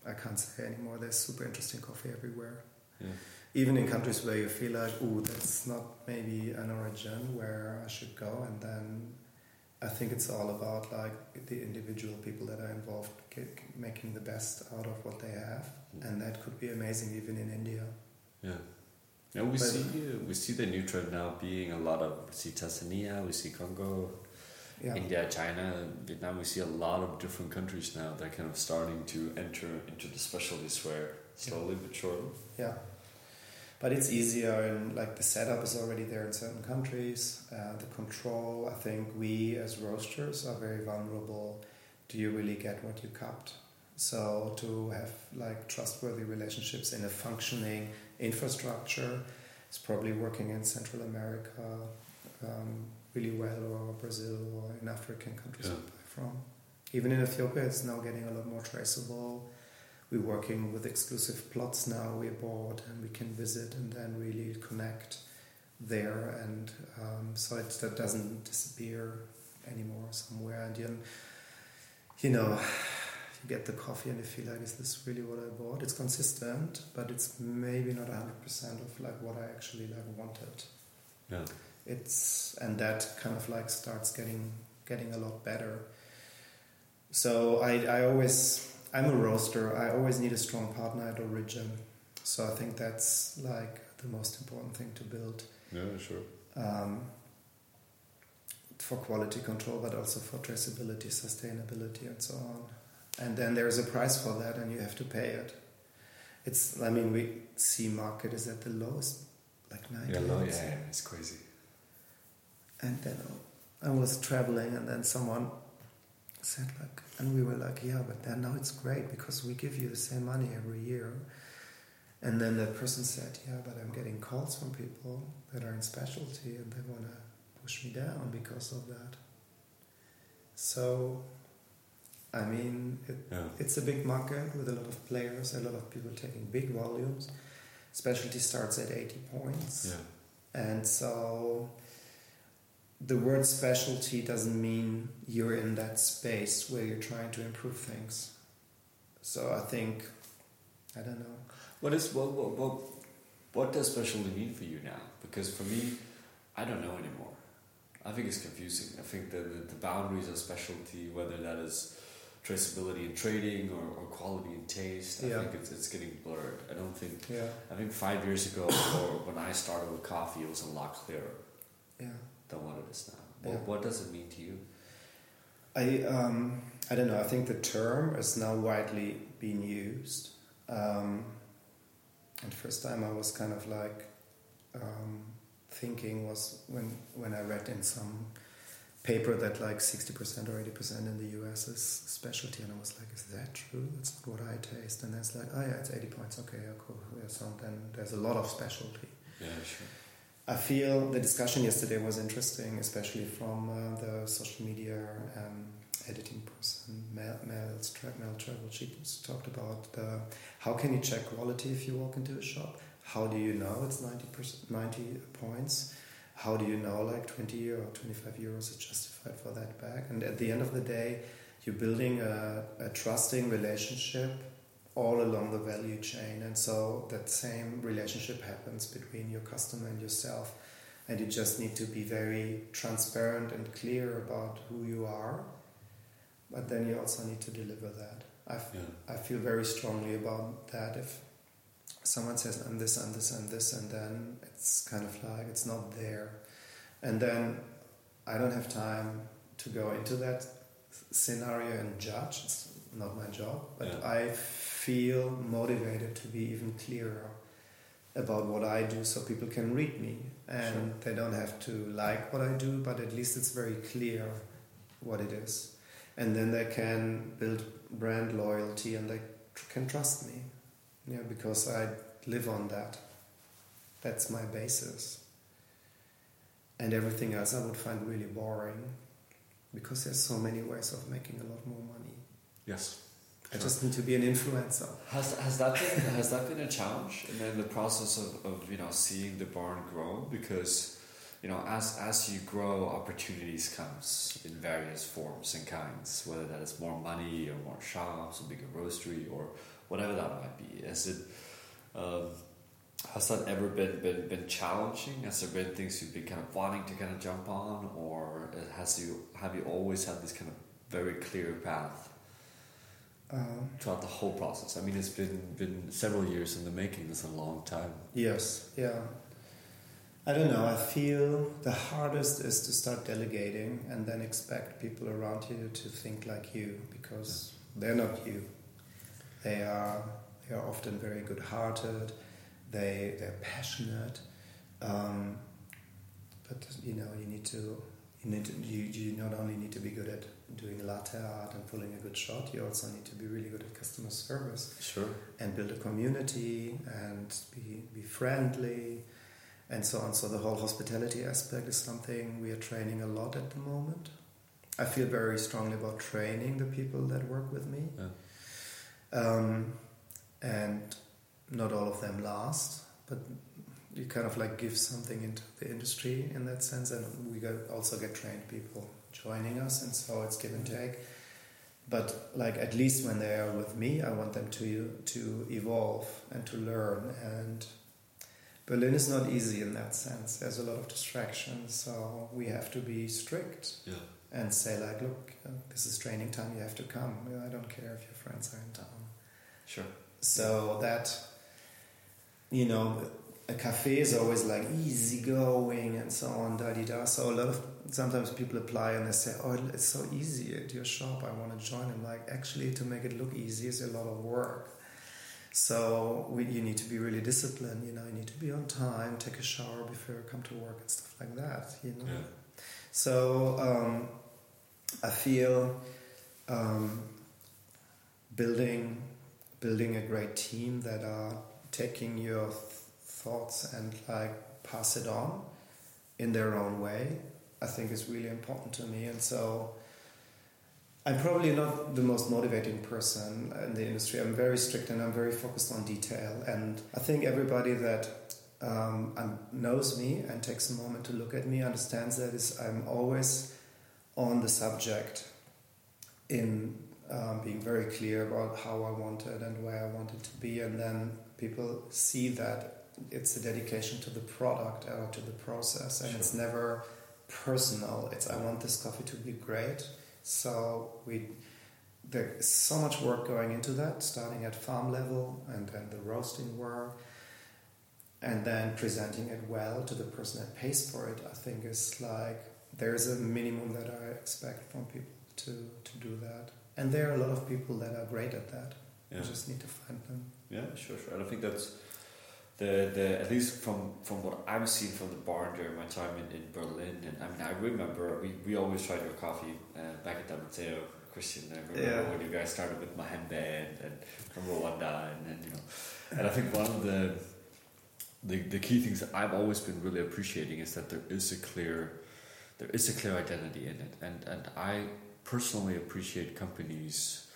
I can't say anymore. There's super interesting coffee everywhere. Yeah. Even in countries where you feel like, oh, that's not maybe an origin where I should go, and then I think it's all about like the individual people that are involved making the best out of what they have, and that could be amazing even in India. Yeah. Yeah, we but see we see the new trend now being a lot of we see Tanzania, we see Congo, yeah. India, China, Vietnam, we see a lot of different countries now that are kind of starting to enter into the specialties where slowly yeah. but surely. Yeah. But it's easier and like the setup is already there in certain countries. Uh, the control, I think we as roasters are very vulnerable. Do you really get what you cupped? So to have like trustworthy relationships in a functioning infrastructure is probably working in Central America. Um, really well, or Brazil, or in African countries yeah. from. Even in Ethiopia, it's now getting a lot more traceable. We're working with exclusive plots now. We're bored and we can visit and then really connect there, and um, so it that doesn't disappear anymore somewhere. And you, you know, you get the coffee and you feel like, is this really what I bought? It's consistent, but it's maybe not hundred percent of like what I actually like wanted. Yeah it's and that kind of like starts getting getting a lot better. So i i always i'm a roaster. I always need a strong partner at origin. So i think that's like the most important thing to build. Yeah sure. Um, for quality control but also for traceability sustainability and so on. And then there's a price for that and you have to pay it. It's i mean we see market is at the lowest like 90 Yeah, no, yeah, yeah, it's crazy. And then I was traveling, and then someone said like, and we were like, yeah, but then now it's great because we give you the same money every year. And then the person said, yeah, but I'm getting calls from people that are in specialty, and they want to push me down because of that. So, I mean, it, Yeah. it's a big market with a lot of players, a lot of people taking big volumes. Specialty starts at 80 points. Yeah. And so the word specialty doesn't mean you're in that space where you're trying to improve things. So I think, I don't know. What is what what what, what does specialty mean for you now? Because for me, I don't know anymore. I think it's confusing. I think the the, the boundaries of specialty, whether that is traceability in trading or, or quality and taste, I Yeah. think it's, it's getting blurred. I don't think. Yeah, I think five years ago, or when I started with coffee, it was a lot clearer yeah. Than what it is now. What, Yeah. what does it mean to you? I um, I don't know. I think the term is now widely being used. Um, and first time I was kind of like um, thinking was when when I read in some paper that like sixty percent or eighty percent in the US is specialty, and I was like, is that true? That's not what I taste. And then it's like, oh yeah, it's eighty points. Okay, yeah, cool. Yeah, so then there's a lot of specialty. Yeah, sure. I feel the discussion yesterday was interesting, especially from uh, the social media um, editing person, Mel, Tra- Mel Travel. She talked about the, how can you check quality if you walk into a shop? How do you know it's 90, 90 points? How do you know like 20 or 25 euros is justified for that bag? And at the end of the day, you're building a, a trusting relationship all along the value chain. And so that same relationship happens between your customer and yourself. And you just need to be very transparent and clear about who you are. But then you also need to deliver that. I, f- Yeah. I feel very strongly about that. If someone says i'm this i'm this i'm this and then it's kind of like it's not there. And then i don't have time to go into that scenario and judge. It's not my job. But Yeah. i feel motivated to be even clearer about what i do so people can read me. And they don't have to like what i do but at least it's very clear what it is. And then they can build brand loyalty and they tr- can trust me. Yeah because i live on that. That's my basis. And everything else i would find really boring because there's so many ways of making a lot more money. Yes. I just need to be an influencer. Has, has that been has that been a challenge in the, the process of, of you know seeing the barn grow? Because you know as as you grow opportunities comes in various forms and kinds whether that is more money or more shops a bigger roastery or whatever that might be. Has it um, has that ever been, been been challenging? Has there been things you've been kind of wanting to kind of jump on or has you have you always had this kind of very clear path um, throughout the whole process. I mean, it's been been several years in the making. It's a long time. Yes, yeah. I don't know. I feel the hardest is to start delegating and then expect people around you to think like you because they're not you. They are they are often very good-hearted. They they're passionate, um, but you know you need to you need to, you, you not only need to be good at doing latte art and pulling a good shot. You also need to be really good at customer service Sure. and build a community and be, be friendly and so on. So the whole hospitality aspect is something we are training a lot at the moment. I feel very strongly about training the people that work with me. Um, and not all of them last, but you kind of like give something into the industry in that sense. And we also get trained people joining us, and so it's give and take. But like at least when they are with me i want them to to evolve and to learn. And berlin is not easy in that sense. There's a lot of distractions so we have to be strict Yeah. and say like look uh, this is training time. You have to come. I don't care if your friends are in town. Sure. so that you know a cafe is always like easy going and so on da di da so a lot of sometimes people apply and they say oh it's so easy at your shop i want to join and like actually to make it look easy is a lot of work So we, you need to be really disciplined. You know, you need to be on time, take a shower before you come to work and stuff like that. You know. Yeah. So um, I feel um, building building a great team that are taking your th- thoughts and like pass it on in their own way. I think is really important to me, and so I'm probably not the most motivating person in the industry. I'm very strict and I'm very focused on detail. And I think everybody that um, knows me and takes a moment to look at me understands that is I'm always on the subject in um, being very clear about how I want it and where I want it to be, and then people see that it's a dedication to the product or to the process, and Sure. it's never personal. It's I want this coffee to be great, so we there is so much work going into that, starting at farm level and then the roasting work, and then presenting it well to the person that pays for it. I think is like there's a minimum that I expect from people to to do that, and there are a lot of people that are great at that. Yeah. You just need to find them. Yeah, sure, sure. And I think that's the the at least from from what I've seen from the barn during my time in, in Berlin. And I mean, I remember we, we always tried your coffee uh, back at Mateo Christian. I remember Yeah. when you guys started with Mahembe and, and from Rwanda, and, and you know. And I think one of the the the key things that I've always been really appreciating is that there is a clear there is a clear identity in it, and and I personally appreciate companies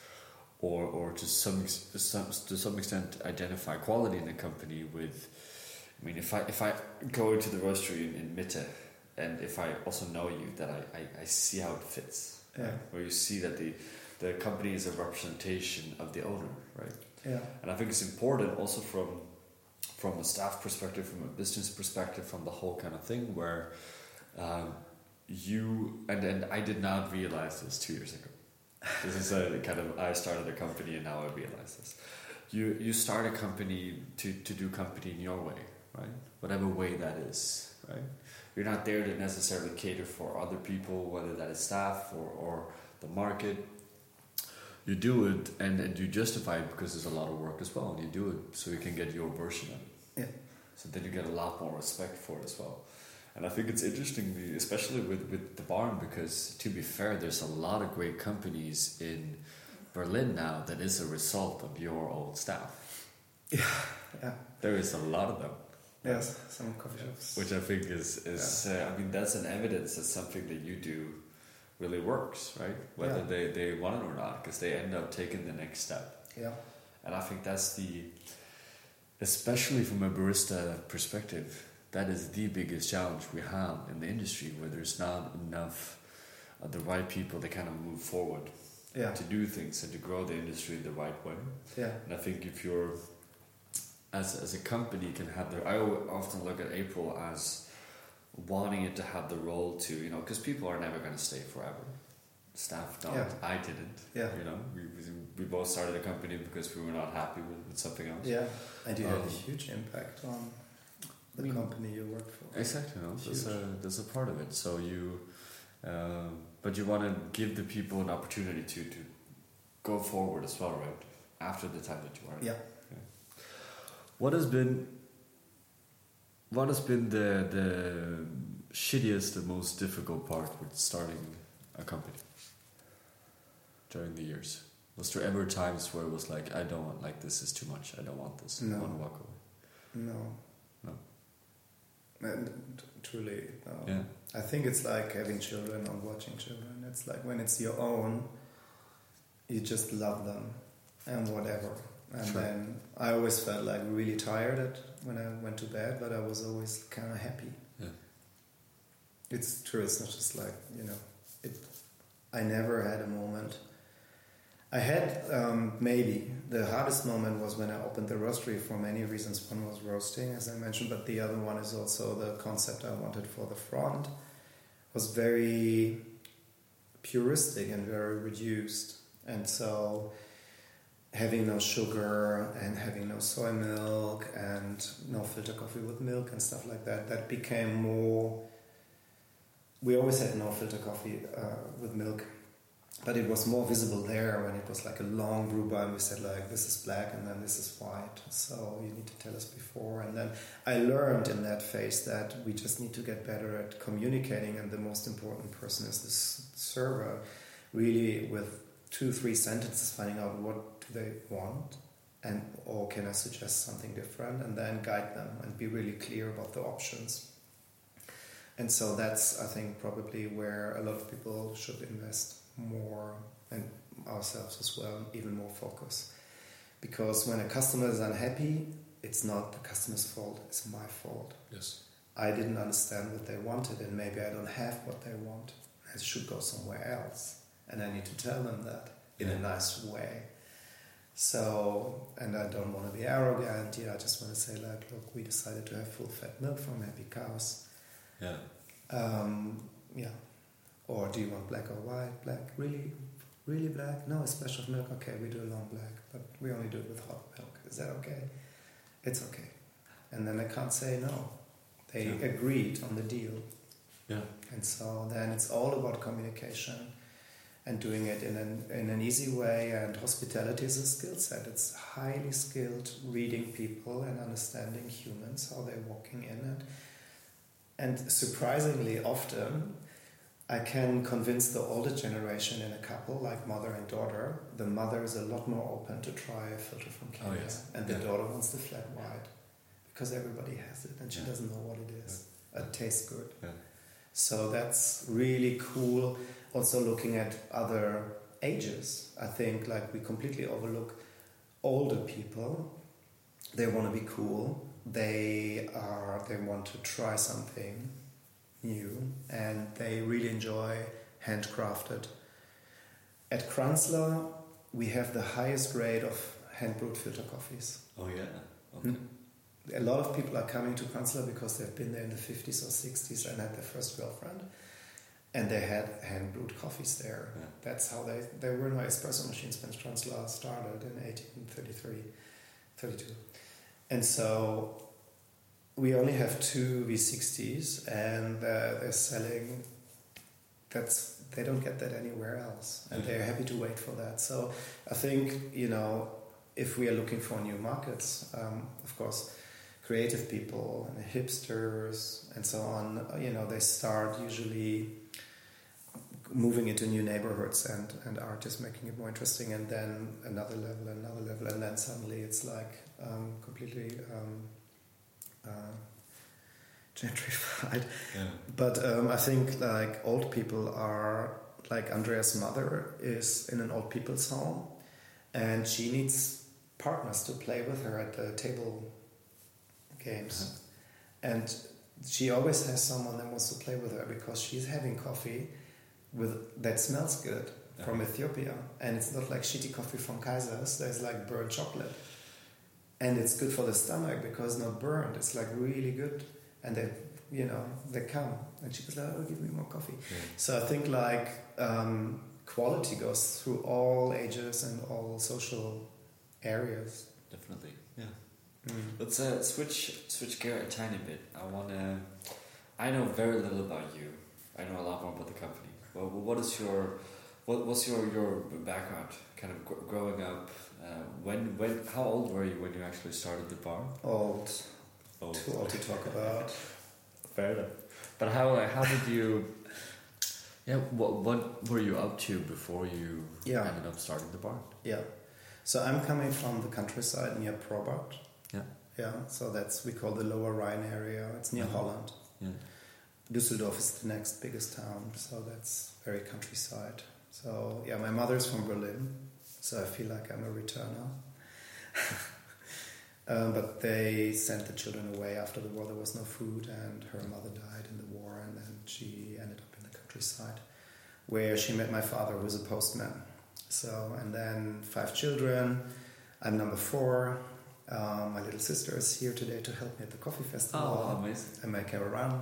or or to some to some to some extent identify quality in a company with. I mean, if I if I go into the roastery in, in Mitte, and if I also know you, that I, I, I see how it fits. Yeah. Where you see that the the company is a representation of the owner, right? Yeah, And I think it's important also from from a staff perspective, from a business perspective, from the whole kind of thing where um, you and and I did not realize this two years ago. This is a kind of I started a company and now I realize this. You you start a company to, to do company in your way, right? Whatever way that is, right? You're not there to necessarily cater for other people, whether that is staff or, or the market. You do it and, and you justify it because there's a lot of work as well, and you do it so you can get your version of it. Yeah. So then you get a lot more respect for it as well. And I think it's interesting, especially with, with the barn, because to be fair, there's a lot of great companies in Berlin now that is a result of your old staff. yeah, yeah. There is a lot of them, yes. Some coffee shops. which I think is, is uh, I mean, that's an evidence that something that you do really works, right? Whether Yeah. they, they want it or not, because they end up taking the next step. Yeah, And I think that's the, especially from a barista perspective, that is the biggest challenge we have in the industry where there's not enough of the right people to kind of move forward yeah, to do things and to grow the industry the right way. yeah, And I think if you're, as, as a company, can have the, I often look at April as wanting it to have the role to, you know, because people are never going to stay forever. Staff don't. Yeah. I didn't. Yeah. You know, we, we, we both started a company because we were not happy with, with something else. yeah. And you have a Um, huge impact on the company you work for. Exactly, no, that's a, that's a part of it. So you, um, but you want to give the people an opportunity to, to go forward as well, right? After the time that you are. Yeah. What has been, what has been the the shittiest, the most difficult part with starting a company during the years? Was there ever times where it was like, I don't want, like this is too much. I don't want this. I want to walk away. No. No. And t- truly, no. Yeah. I think it's like having children or watching children. It's like when it's your own, you just love them and whatever. And Sure. then I always felt like really tired at when I went to bed, but I was always kind of happy. Yeah. It's true. It's not just like you know. It. I never had a moment. I had um, maybe the hardest moment was when I opened the roastery for many reasons. One was roasting, as I mentioned, but the other one is also the concept I wanted for the front. Was very puristic and very reduced, and so having no sugar and having no soy milk and no filter coffee with milk and stuff like that that became more we always had no filter coffee uh, with milk but it was more visible there when it was like a long bar and we said like this is black and then this is white so you need to tell us before. And then i learned in that phase that we just need to get better at communicating and the most important person is this server really with two three sentences finding out what do they want and or can i suggest something different and then guide them and be really clear about the options. And so that's i think probably where a lot of people should invest more and ourselves as well, even more focus. Because when a customer is unhappy, it's not the customer's fault, it's my fault. Yes. I didn't understand what they wanted, and maybe I don't have what they want. I should go somewhere else. And I need to tell them that in a nice way. So, and I don't want to be arrogant. Yeah, I just want to say, like, look, we decided to have full fat milk from happy cows. Yeah. Um, yeah, or do you want black or white? Black, really, really black? No, a splash of milk. Okay, we do a long black, but we only do it with hot milk. Is that okay? It's okay. And then I can't say no. They yeah. agreed on the deal. Yeah. And so then it's all about communication and doing it in an, in an easy way. And hospitality is a skill set. It's highly skilled reading people and understanding humans, how they're walking in it. And surprisingly often, I can convince the older generation in a couple, like mother and daughter. The mother is a lot more open to try a filter from Kenya, oh, yes. and the yeah. daughter wants the flat white because everybody has it, and she yeah. doesn't know what it is. Yeah. It tastes good. So that's really cool. Also, looking at other ages, I think like we completely overlook older people. They want to be cool. They are. They want to try something new and they really enjoy handcrafted. At Kranzler, we have the highest grade of hand brewed filter coffees. Oh, yeah. Okay. Hmm. A lot of people are coming to Kranzler because they've been there in the 50s or 60s and had their first girlfriend. And they had hand brewed coffees there. Yeah. That's how they, there were no espresso machines when Kranzler started in 1833, 32. And so we only have two V60s, and uh, they're selling. That's they don't get that anywhere else, and they're happy to wait for that. So I think you know if we are looking for new markets, um, of course, creative people and hipsters and so on, you know, they start usually moving into new neighborhoods and, and art is making it more interesting and then another level another level and then suddenly it's like um, completely um, uh, gentrified. Yeah. But um, I think like old people are like Andreas' mother is in an old people's home, and she needs partners to play with her at the table games, uh-huh. and she always has someone that wants to play with her because she's having coffee with that smells good uh-huh. from Ethiopia, and it's not like shitty coffee from Kaisers. There's like burnt chocolate and it's good for the stomach because not burned. It's like really good, and they, you know, they come, and she goes like, "Oh, give me more coffee." Yeah. So I think like um, quality goes through all ages and all social areas. Definitely, yeah. Mm. Let's uh, switch switch gear a tiny bit. I want to. I know very little about you. I know a lot more about the company. Well, what is your what, what's your your background? Kind of gr- growing up when when how old were you when you actually started the bar? Old. Old. Too old to talk about. Fair enough. But how how did you? Yeah, what what were you up to before you yeah. ended up starting the bar? Yeah, so I'm coming from the countryside near Probat. Yeah. Yeah, so that's we call the Lower Rhine area. It's near mm-hmm. Holland. Yeah. Düsseldorf is the next biggest town, so that's very countryside. So yeah, my mother's from Berlin, so I feel like I'm a returner. um, but they sent the children away after the war. There was no food, and her mother died in the war, and then she ended up in the countryside, where she met my father, who was a postman. So, and then five children. I'm number four. Um, my little sister is here today to help me at the coffee festival. Oh, amazing! I make her run.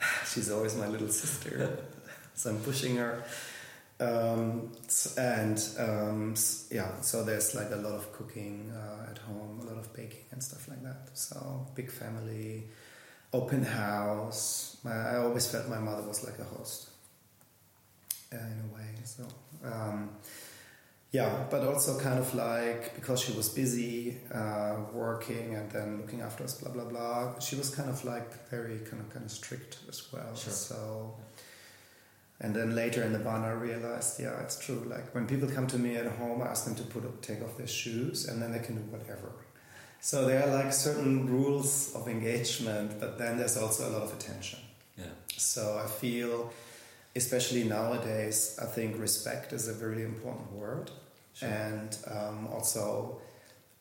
She's always my little sister, so I'm pushing her. Um, and um, yeah, so there's like a lot of cooking uh, at home, a lot of baking and stuff like that. So big family, open house. My, I always felt my mother was like a host. uh, in a way. So. Um, yeah, but also kind of like because she was busy uh, working and then looking after us, blah blah blah. She was kind of like very kind of kind of strict as well. Sure. So, and then later in the barn, I realized, yeah, it's true. Like when people come to me at home, I ask them to put take off their shoes, and then they can do whatever. So there are like certain rules of engagement, but then there's also a lot of attention. Yeah. So I feel, especially nowadays, I think respect is a really important word, Sure. and um, also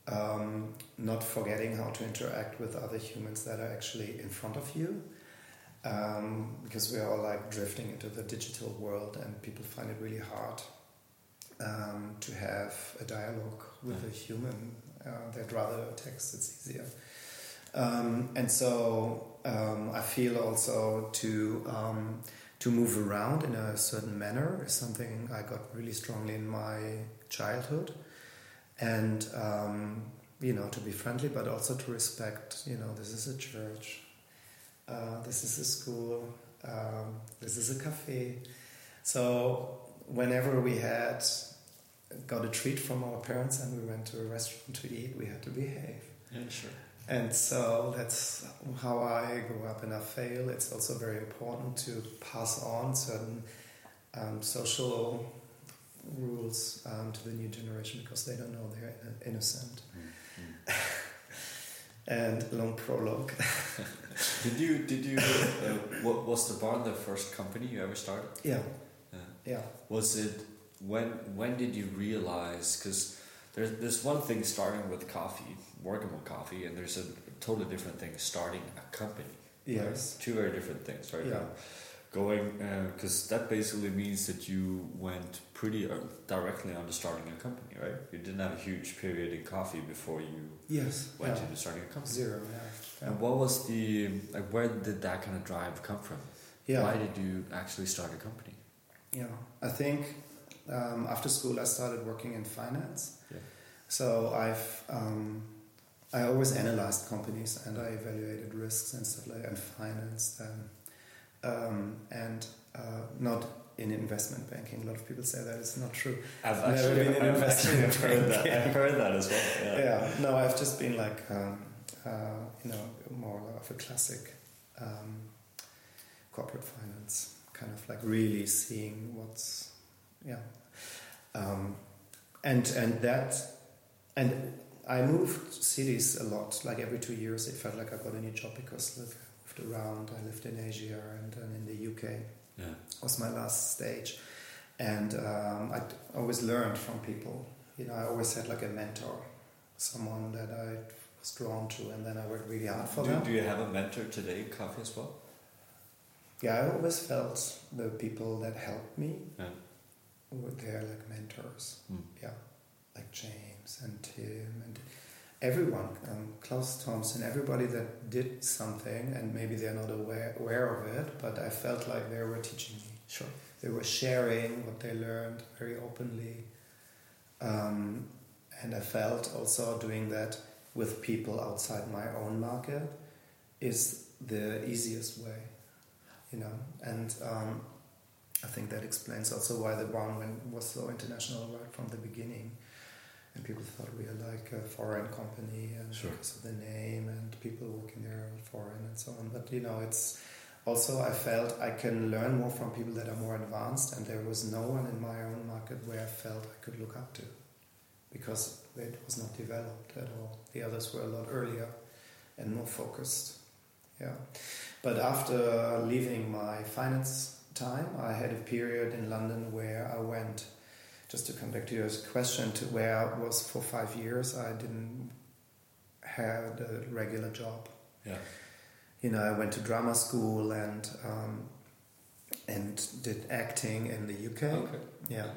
um, not forgetting how to interact with other humans that are actually in front of you. Um, because we are all like drifting into the digital world, and people find it really hard um, to have a dialogue with Yeah. a human. Uh, they'd rather text; it's easier. Um, and so um, I feel also to um, to move around in a certain manner is something I got really strongly in my childhood, and um, you know to be friendly, but also to respect. You know, this is a church, uh, this is a school, um, this is a cafe. So whenever we had got a treat from our parents and we went to a restaurant to eat, we had to behave. Yeah, sure. And so that's how I grew up and I feel it's also very important to pass on certain um, social rules um, to the new generation because they don't know they're innocent. Mm, And long prologue. Did you did you uh, what was the barn the first company you ever started? yeah, Yeah. yeah, Was it when when did you realize because there's there's one thing starting with coffee, working with coffee, and there's a totally different thing starting a company. right? yes, Two very different things, right? Yeah. Going because that basically means that you went pretty uh, directly onto starting a company, right? You didn't have a huge period in coffee before you yes, went yeah. into starting a company. zero, yeah. yeah. And what was the like? Where did that kind of drive come from? Yeah. Why did you actually start a company? Yeah, I think um, after school I started working in finance. Yeah. So I've um, I always analyzed companies and I evaluated risks and stuff like that and financed them, um, and uh, not in investment banking. A lot of people say that it's not true. I've Never actually, been in I've investment actually heard that. banking. I've heard that as well. Yeah. Yeah, no, I've just been like um, uh, you know more of a classic um, corporate finance kind of like really seeing what's yeah um, and and that and I moved cities a lot like every two years it felt like I got a new job because like, moved around I lived in Asia and then in the UK Yeah. was my last stage and um, I always learned from people you know I always had like a mentor someone that I was drawn to and then I worked really hard for Do, them do you have a mentor today coffee as well? yeah I always felt the people that helped me Yeah. were there like mentors Mm. yeah like James and Tim and everyone um, Klaus Thomsen everybody that did something and maybe they're not aware, aware of it but I felt like they were teaching me. Sure. they were sharing what they learned very openly um, and I felt also doing that with people outside my own market is the easiest way you know? And um, I think that explains also why the went, was so international right from the beginning and people thought we are like a foreign company and Sure. because of the name and people working there are foreign and so on. But you know it's also I felt I can learn more from people that are more advanced and there was no one in my own market where I felt I could look up to because it was not developed at all. The others were a lot earlier and more focused. Yeah. But after leaving my finance time I had a period in London where I went just to come back to your question to where I was for five years I didn't had a regular job Yeah. you know, I went to drama school and um, and did acting in the UK. Okay. Yeah.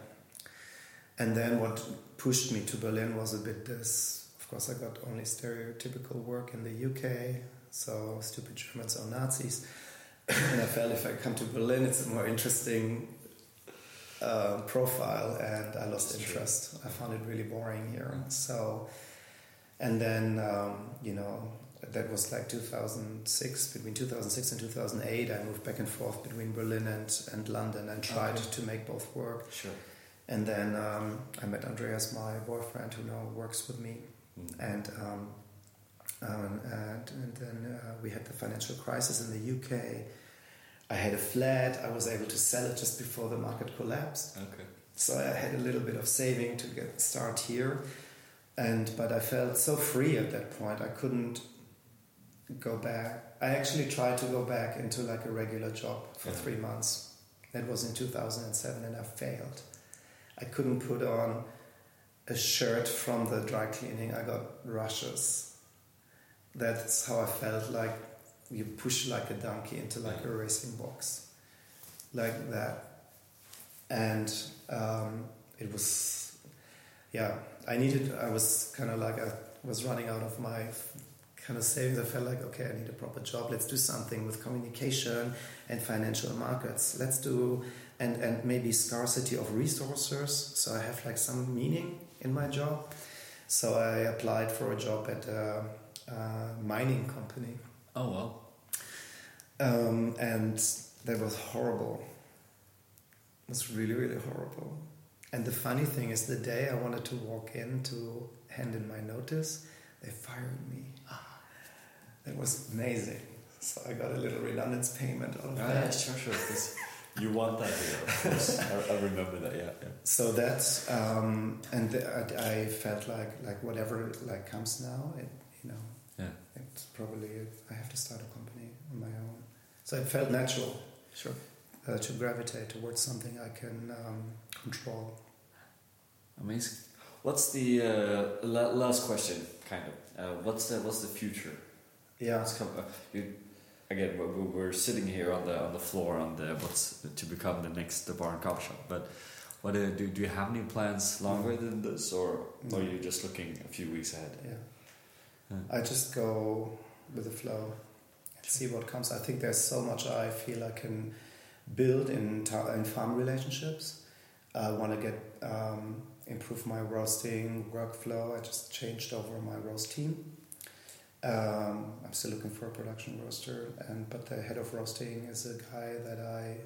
And then what pushed me to Berlin was a bit this. Of course, I got only stereotypical work in the UK, so stupid Germans or Nazis. and I felt if I come to Berlin, it's a more interesting uh, profile, and I lost That's true. interest. I found it really boring here. So, and then um, you know, that was like 2006. Between 2006 and 2008, I moved back and forth between Berlin and, and London and tried Okay. to make both work. Sure. And then um, I met Andreas, my boyfriend, who now works with me. Mm. And um, um, and, and then uh, we had the financial crisis in the UK. I had a flat. I was able to sell it just before the market collapsed. Okay. So I had a little bit of saving to get start here, and but I felt so free at that point. I couldn't go back. I actually tried to go back into like a regular job for Yeah. three months. That was in 2007, and I failed. I couldn't put on a shirt from the dry cleaning. I got rushes. That's how I felt like you push like a donkey into like a racing box, like that. And um, it was, yeah, I needed, I was kind of like, I was running out of my kind of savings. I felt like, okay, I need a proper job. Let's do something with communication and financial markets. Let's do, and, and maybe scarcity of resources. So I have like some meaning in my job. So I applied for a job at a, a mining company. Oh well. Um, and that was horrible. It was really, really horrible. And the funny thing is, the day I wanted to walk in to hand in my notice, they fired me. That was amazing. So I got a little redundance payment out of Ah, that. yeah, sure, sure. 'cause you want that here, of course. I, I remember that. Yeah. yeah. So that's um, and the, I, I felt like like whatever like comes now, it you know, probably I have to start a company on my own. So it felt natural. Sure. uh, to gravitate towards something I can um, control. Amazing. What's the uh, la- last question? Kind of. Uh, what's the What's the future? Yeah, What's come, uh, you, again, we're, we're sitting here on the on the floor on the what's to become the next the bar and coffee shop. But what uh, do do you have any plans longer than this, or No. are you just looking a few weeks ahead? yeah. I just go with the flow and see what comes. I think there's so much I feel I can build in in farm relationships. I want to get um, improve my roasting workflow. I just changed over my roast team. Um, I'm still looking for a production roaster, and but the head of roasting is a guy that I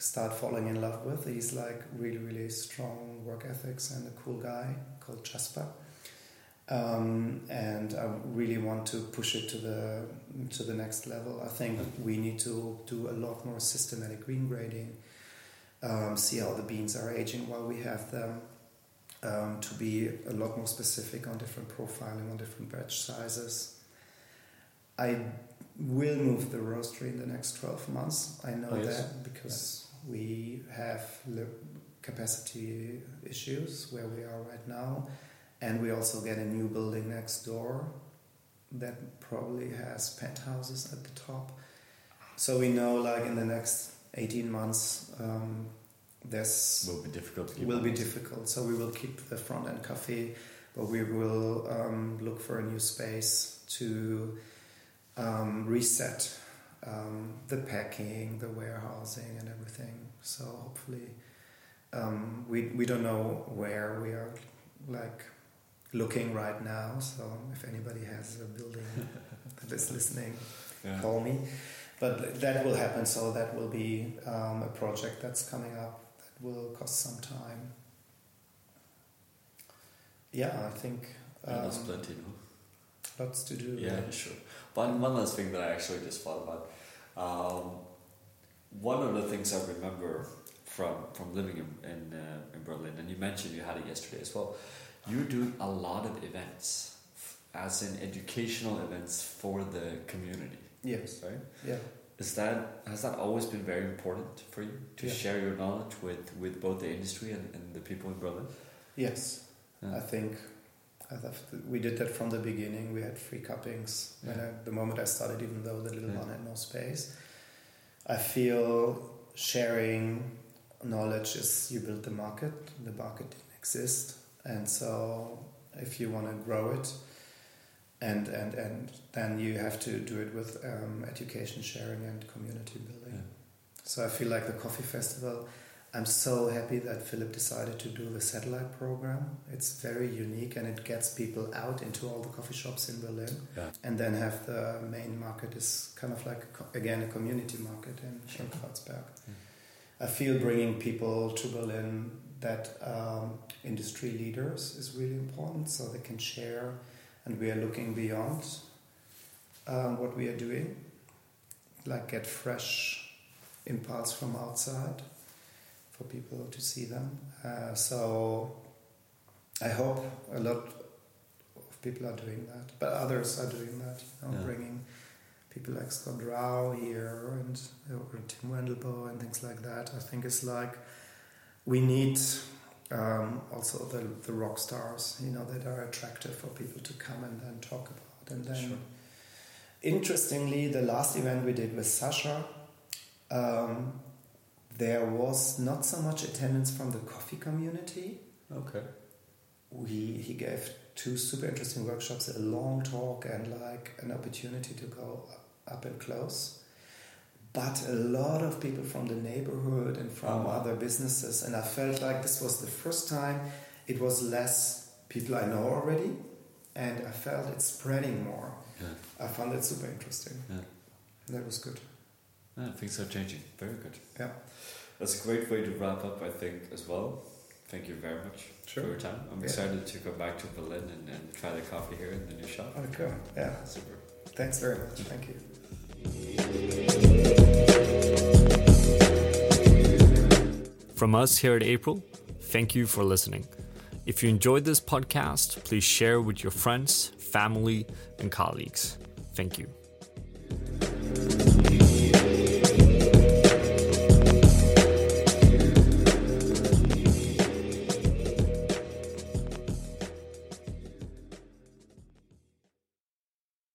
start falling in love with. He's like really, really strong work ethics and a cool guy called Jasper. Um, and I really want to push it to the to the next level. I think we need to do a lot more systematic green grading, um, see how the beans are aging while we have them, um, to be a lot more specific on different profiling on different batch sizes. I will move the roastery in the next twelve months. I know Oh, yes. that because we have capacity issues where we are right now and we also get a new building next door that probably has penthouses at the top. So we know, like in the next eighteen months, um, this Will be difficult to keep. will be difficult. So we will keep the front end cafe, but we will um, look for a new space to um, reset um, the packing, the warehousing, and everything. So hopefully, um, we we don't know where we are, like looking right now. So if anybody has a building that is listening, Yeah. call me. But that will happen. So that will be um, a project that's coming up that will cost some time. Yeah, I think Yeah, um, that's plenty. No? lots to do. Yeah, sure. One one last thing that I actually just thought about. Um, one of the things I remember from from living in in, uh, in Berlin, and you mentioned you had it yesterday as well. You do a lot of events, as in educational events for the community, Yes. right? Yeah. Is that has that always been very important for you to Yeah. share your knowledge with, with both the industry and, and the people in Berlin? Yes. Yeah. I think I we did that from the beginning. We had free cuppings Yeah. I, the moment I started, even though the little one had no space. I feel sharing knowledge is you build the market. The market didn't exist, and so if you want to grow it, and and and then you have to do it with um, education sharing and community building. Yeah. So I feel like the coffee festival I'm so happy that Philip decided to do the satellite program. It's very unique and it gets people out into all the coffee shops in Berlin. Yeah. And then have the main market is kind of like, again, a community market in Sure. Kreuzberg. I feel bringing people to Berlin that um, industry leaders is really important so they can share and we are looking beyond um, what we are doing. Like get fresh impulse from outside for people to see them. Uh, so i hope a lot of people are doing that but others are doing that you know, Yeah. bringing people like scott rao here and or Tim Wendelboe and things like that. I think it's like we need um, also the, the rock stars you know that are attractive for people to come and then talk about and then Sure. Interestingly, the last event we did with Sasha, um, there was not so much attendance from the coffee community. Okay. We, he gave two super interesting workshops, a long talk, and like an opportunity to go up and close. But a lot of people from the neighborhood and from Oh, other businesses, and I felt like this was the first time it was less people I know already, and I felt it spreading more. Yeah. I found it super interesting. Yeah. That was good. Yeah, things are changing. Very good. Yeah. That's a great way to wrap up, I think, as well. Thank you very much Sure. for your time. I'm Yeah. excited to go back to Berlin and, and try the coffee here in the new shop. Okay. Yeah. Super. Thanks very much. Thank you. From us here at April, thank you for listening. If you enjoyed this podcast, please share with your friends, family, and colleagues. Thank you.